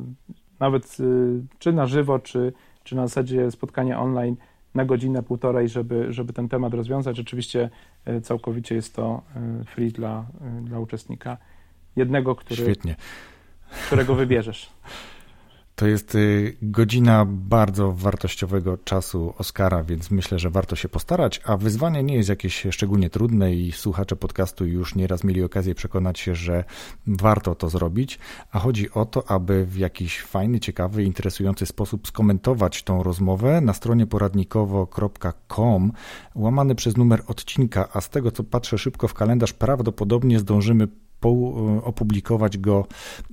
nawet y, czy na żywo, czy, czy na zasadzie spotkania online na godzinę, półtorej, żeby, żeby ten temat rozwiązać. Oczywiście e, całkowicie jest to e, free dla, e, dla uczestnika. Jednego, który, Świetnie. którego wybierzesz. To jest y, godzina bardzo wartościowego czasu Oscara, więc myślę, że warto się postarać, a wyzwanie nie jest jakieś szczególnie trudne i słuchacze podcastu już nieraz mieli okazję przekonać się, że warto to zrobić, a chodzi o to, aby w jakiś fajny, ciekawy, interesujący sposób skomentować tą rozmowę na stronie poradnikowo.com łamany przez numer odcinka, a z tego co patrzę szybko w kalendarz, prawdopodobnie zdążymy opublikować go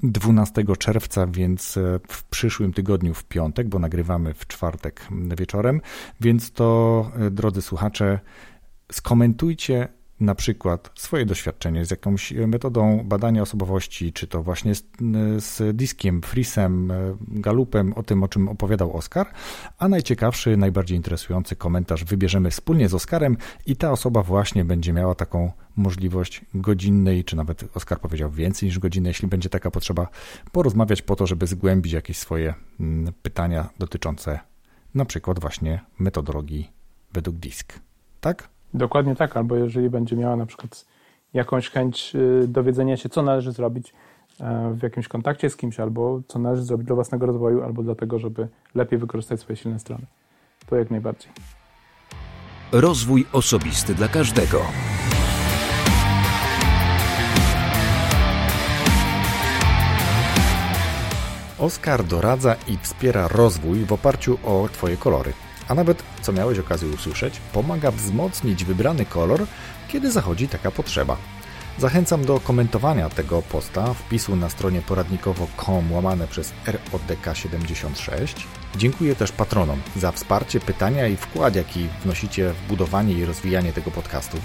12 czerwca, więc e, w przyszłym tygodniu w piątek, bo nagrywamy w czwartek wieczorem. Więc to, e, drodzy słuchacze, skomentujcie na przykład swoje doświadczenie z jakąś metodą badania osobowości, czy to właśnie z, z diskiem, frisem, galupem, o tym, o czym opowiadał Oskar, a najciekawszy, najbardziej interesujący komentarz wybierzemy wspólnie z Oskarem i ta osoba właśnie będzie miała taką możliwość godzinnej, czy nawet Oskar powiedział więcej niż godzinnej, jeśli będzie taka potrzeba, porozmawiać po to, żeby zgłębić jakieś swoje pytania dotyczące na przykład właśnie metodologii według DISK. Tak? Dokładnie tak, albo jeżeli będzie miała na przykład jakąś chęć y, dowiedzenia się, co należy zrobić e, w jakimś kontakcie z kimś, albo co należy zrobić dla własnego rozwoju, albo dlatego, żeby lepiej wykorzystać swoje silne strony. To jak najbardziej. Rozwój osobisty dla każdego. Oskar doradza i wspiera rozwój w oparciu o Twoje kolory a nawet, co miałeś okazję usłyszeć, pomaga wzmocnić wybrany kolor, kiedy zachodzi taka potrzeba. Zachęcam do komentowania tego posta, wpisu na stronie poradnikowo.com łamane przez RODK76. Dziękuję też patronom za wsparcie, pytania i wkład, jaki wnosicie w budowanie i rozwijanie tego podcastu.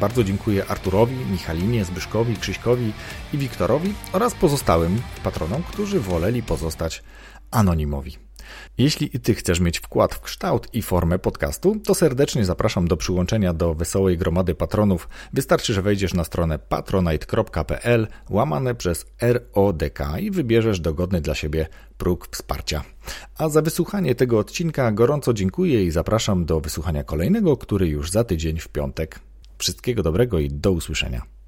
Bardzo dziękuję Arturowi, Michalinie, Zbyszkowi, Krzyśkowi i Wiktorowi oraz pozostałym patronom, którzy woleli pozostać anonimowi. Jeśli i Ty chcesz mieć wkład w kształt i formę podcastu, to serdecznie zapraszam do przyłączenia do Wesołej Gromady Patronów. Wystarczy, że wejdziesz na stronę patronite.pl łamane przez RODK i wybierzesz dogodny dla siebie próg wsparcia. A za wysłuchanie tego odcinka gorąco dziękuję i zapraszam do wysłuchania kolejnego, który już za tydzień w piątek. Wszystkiego dobrego i do usłyszenia.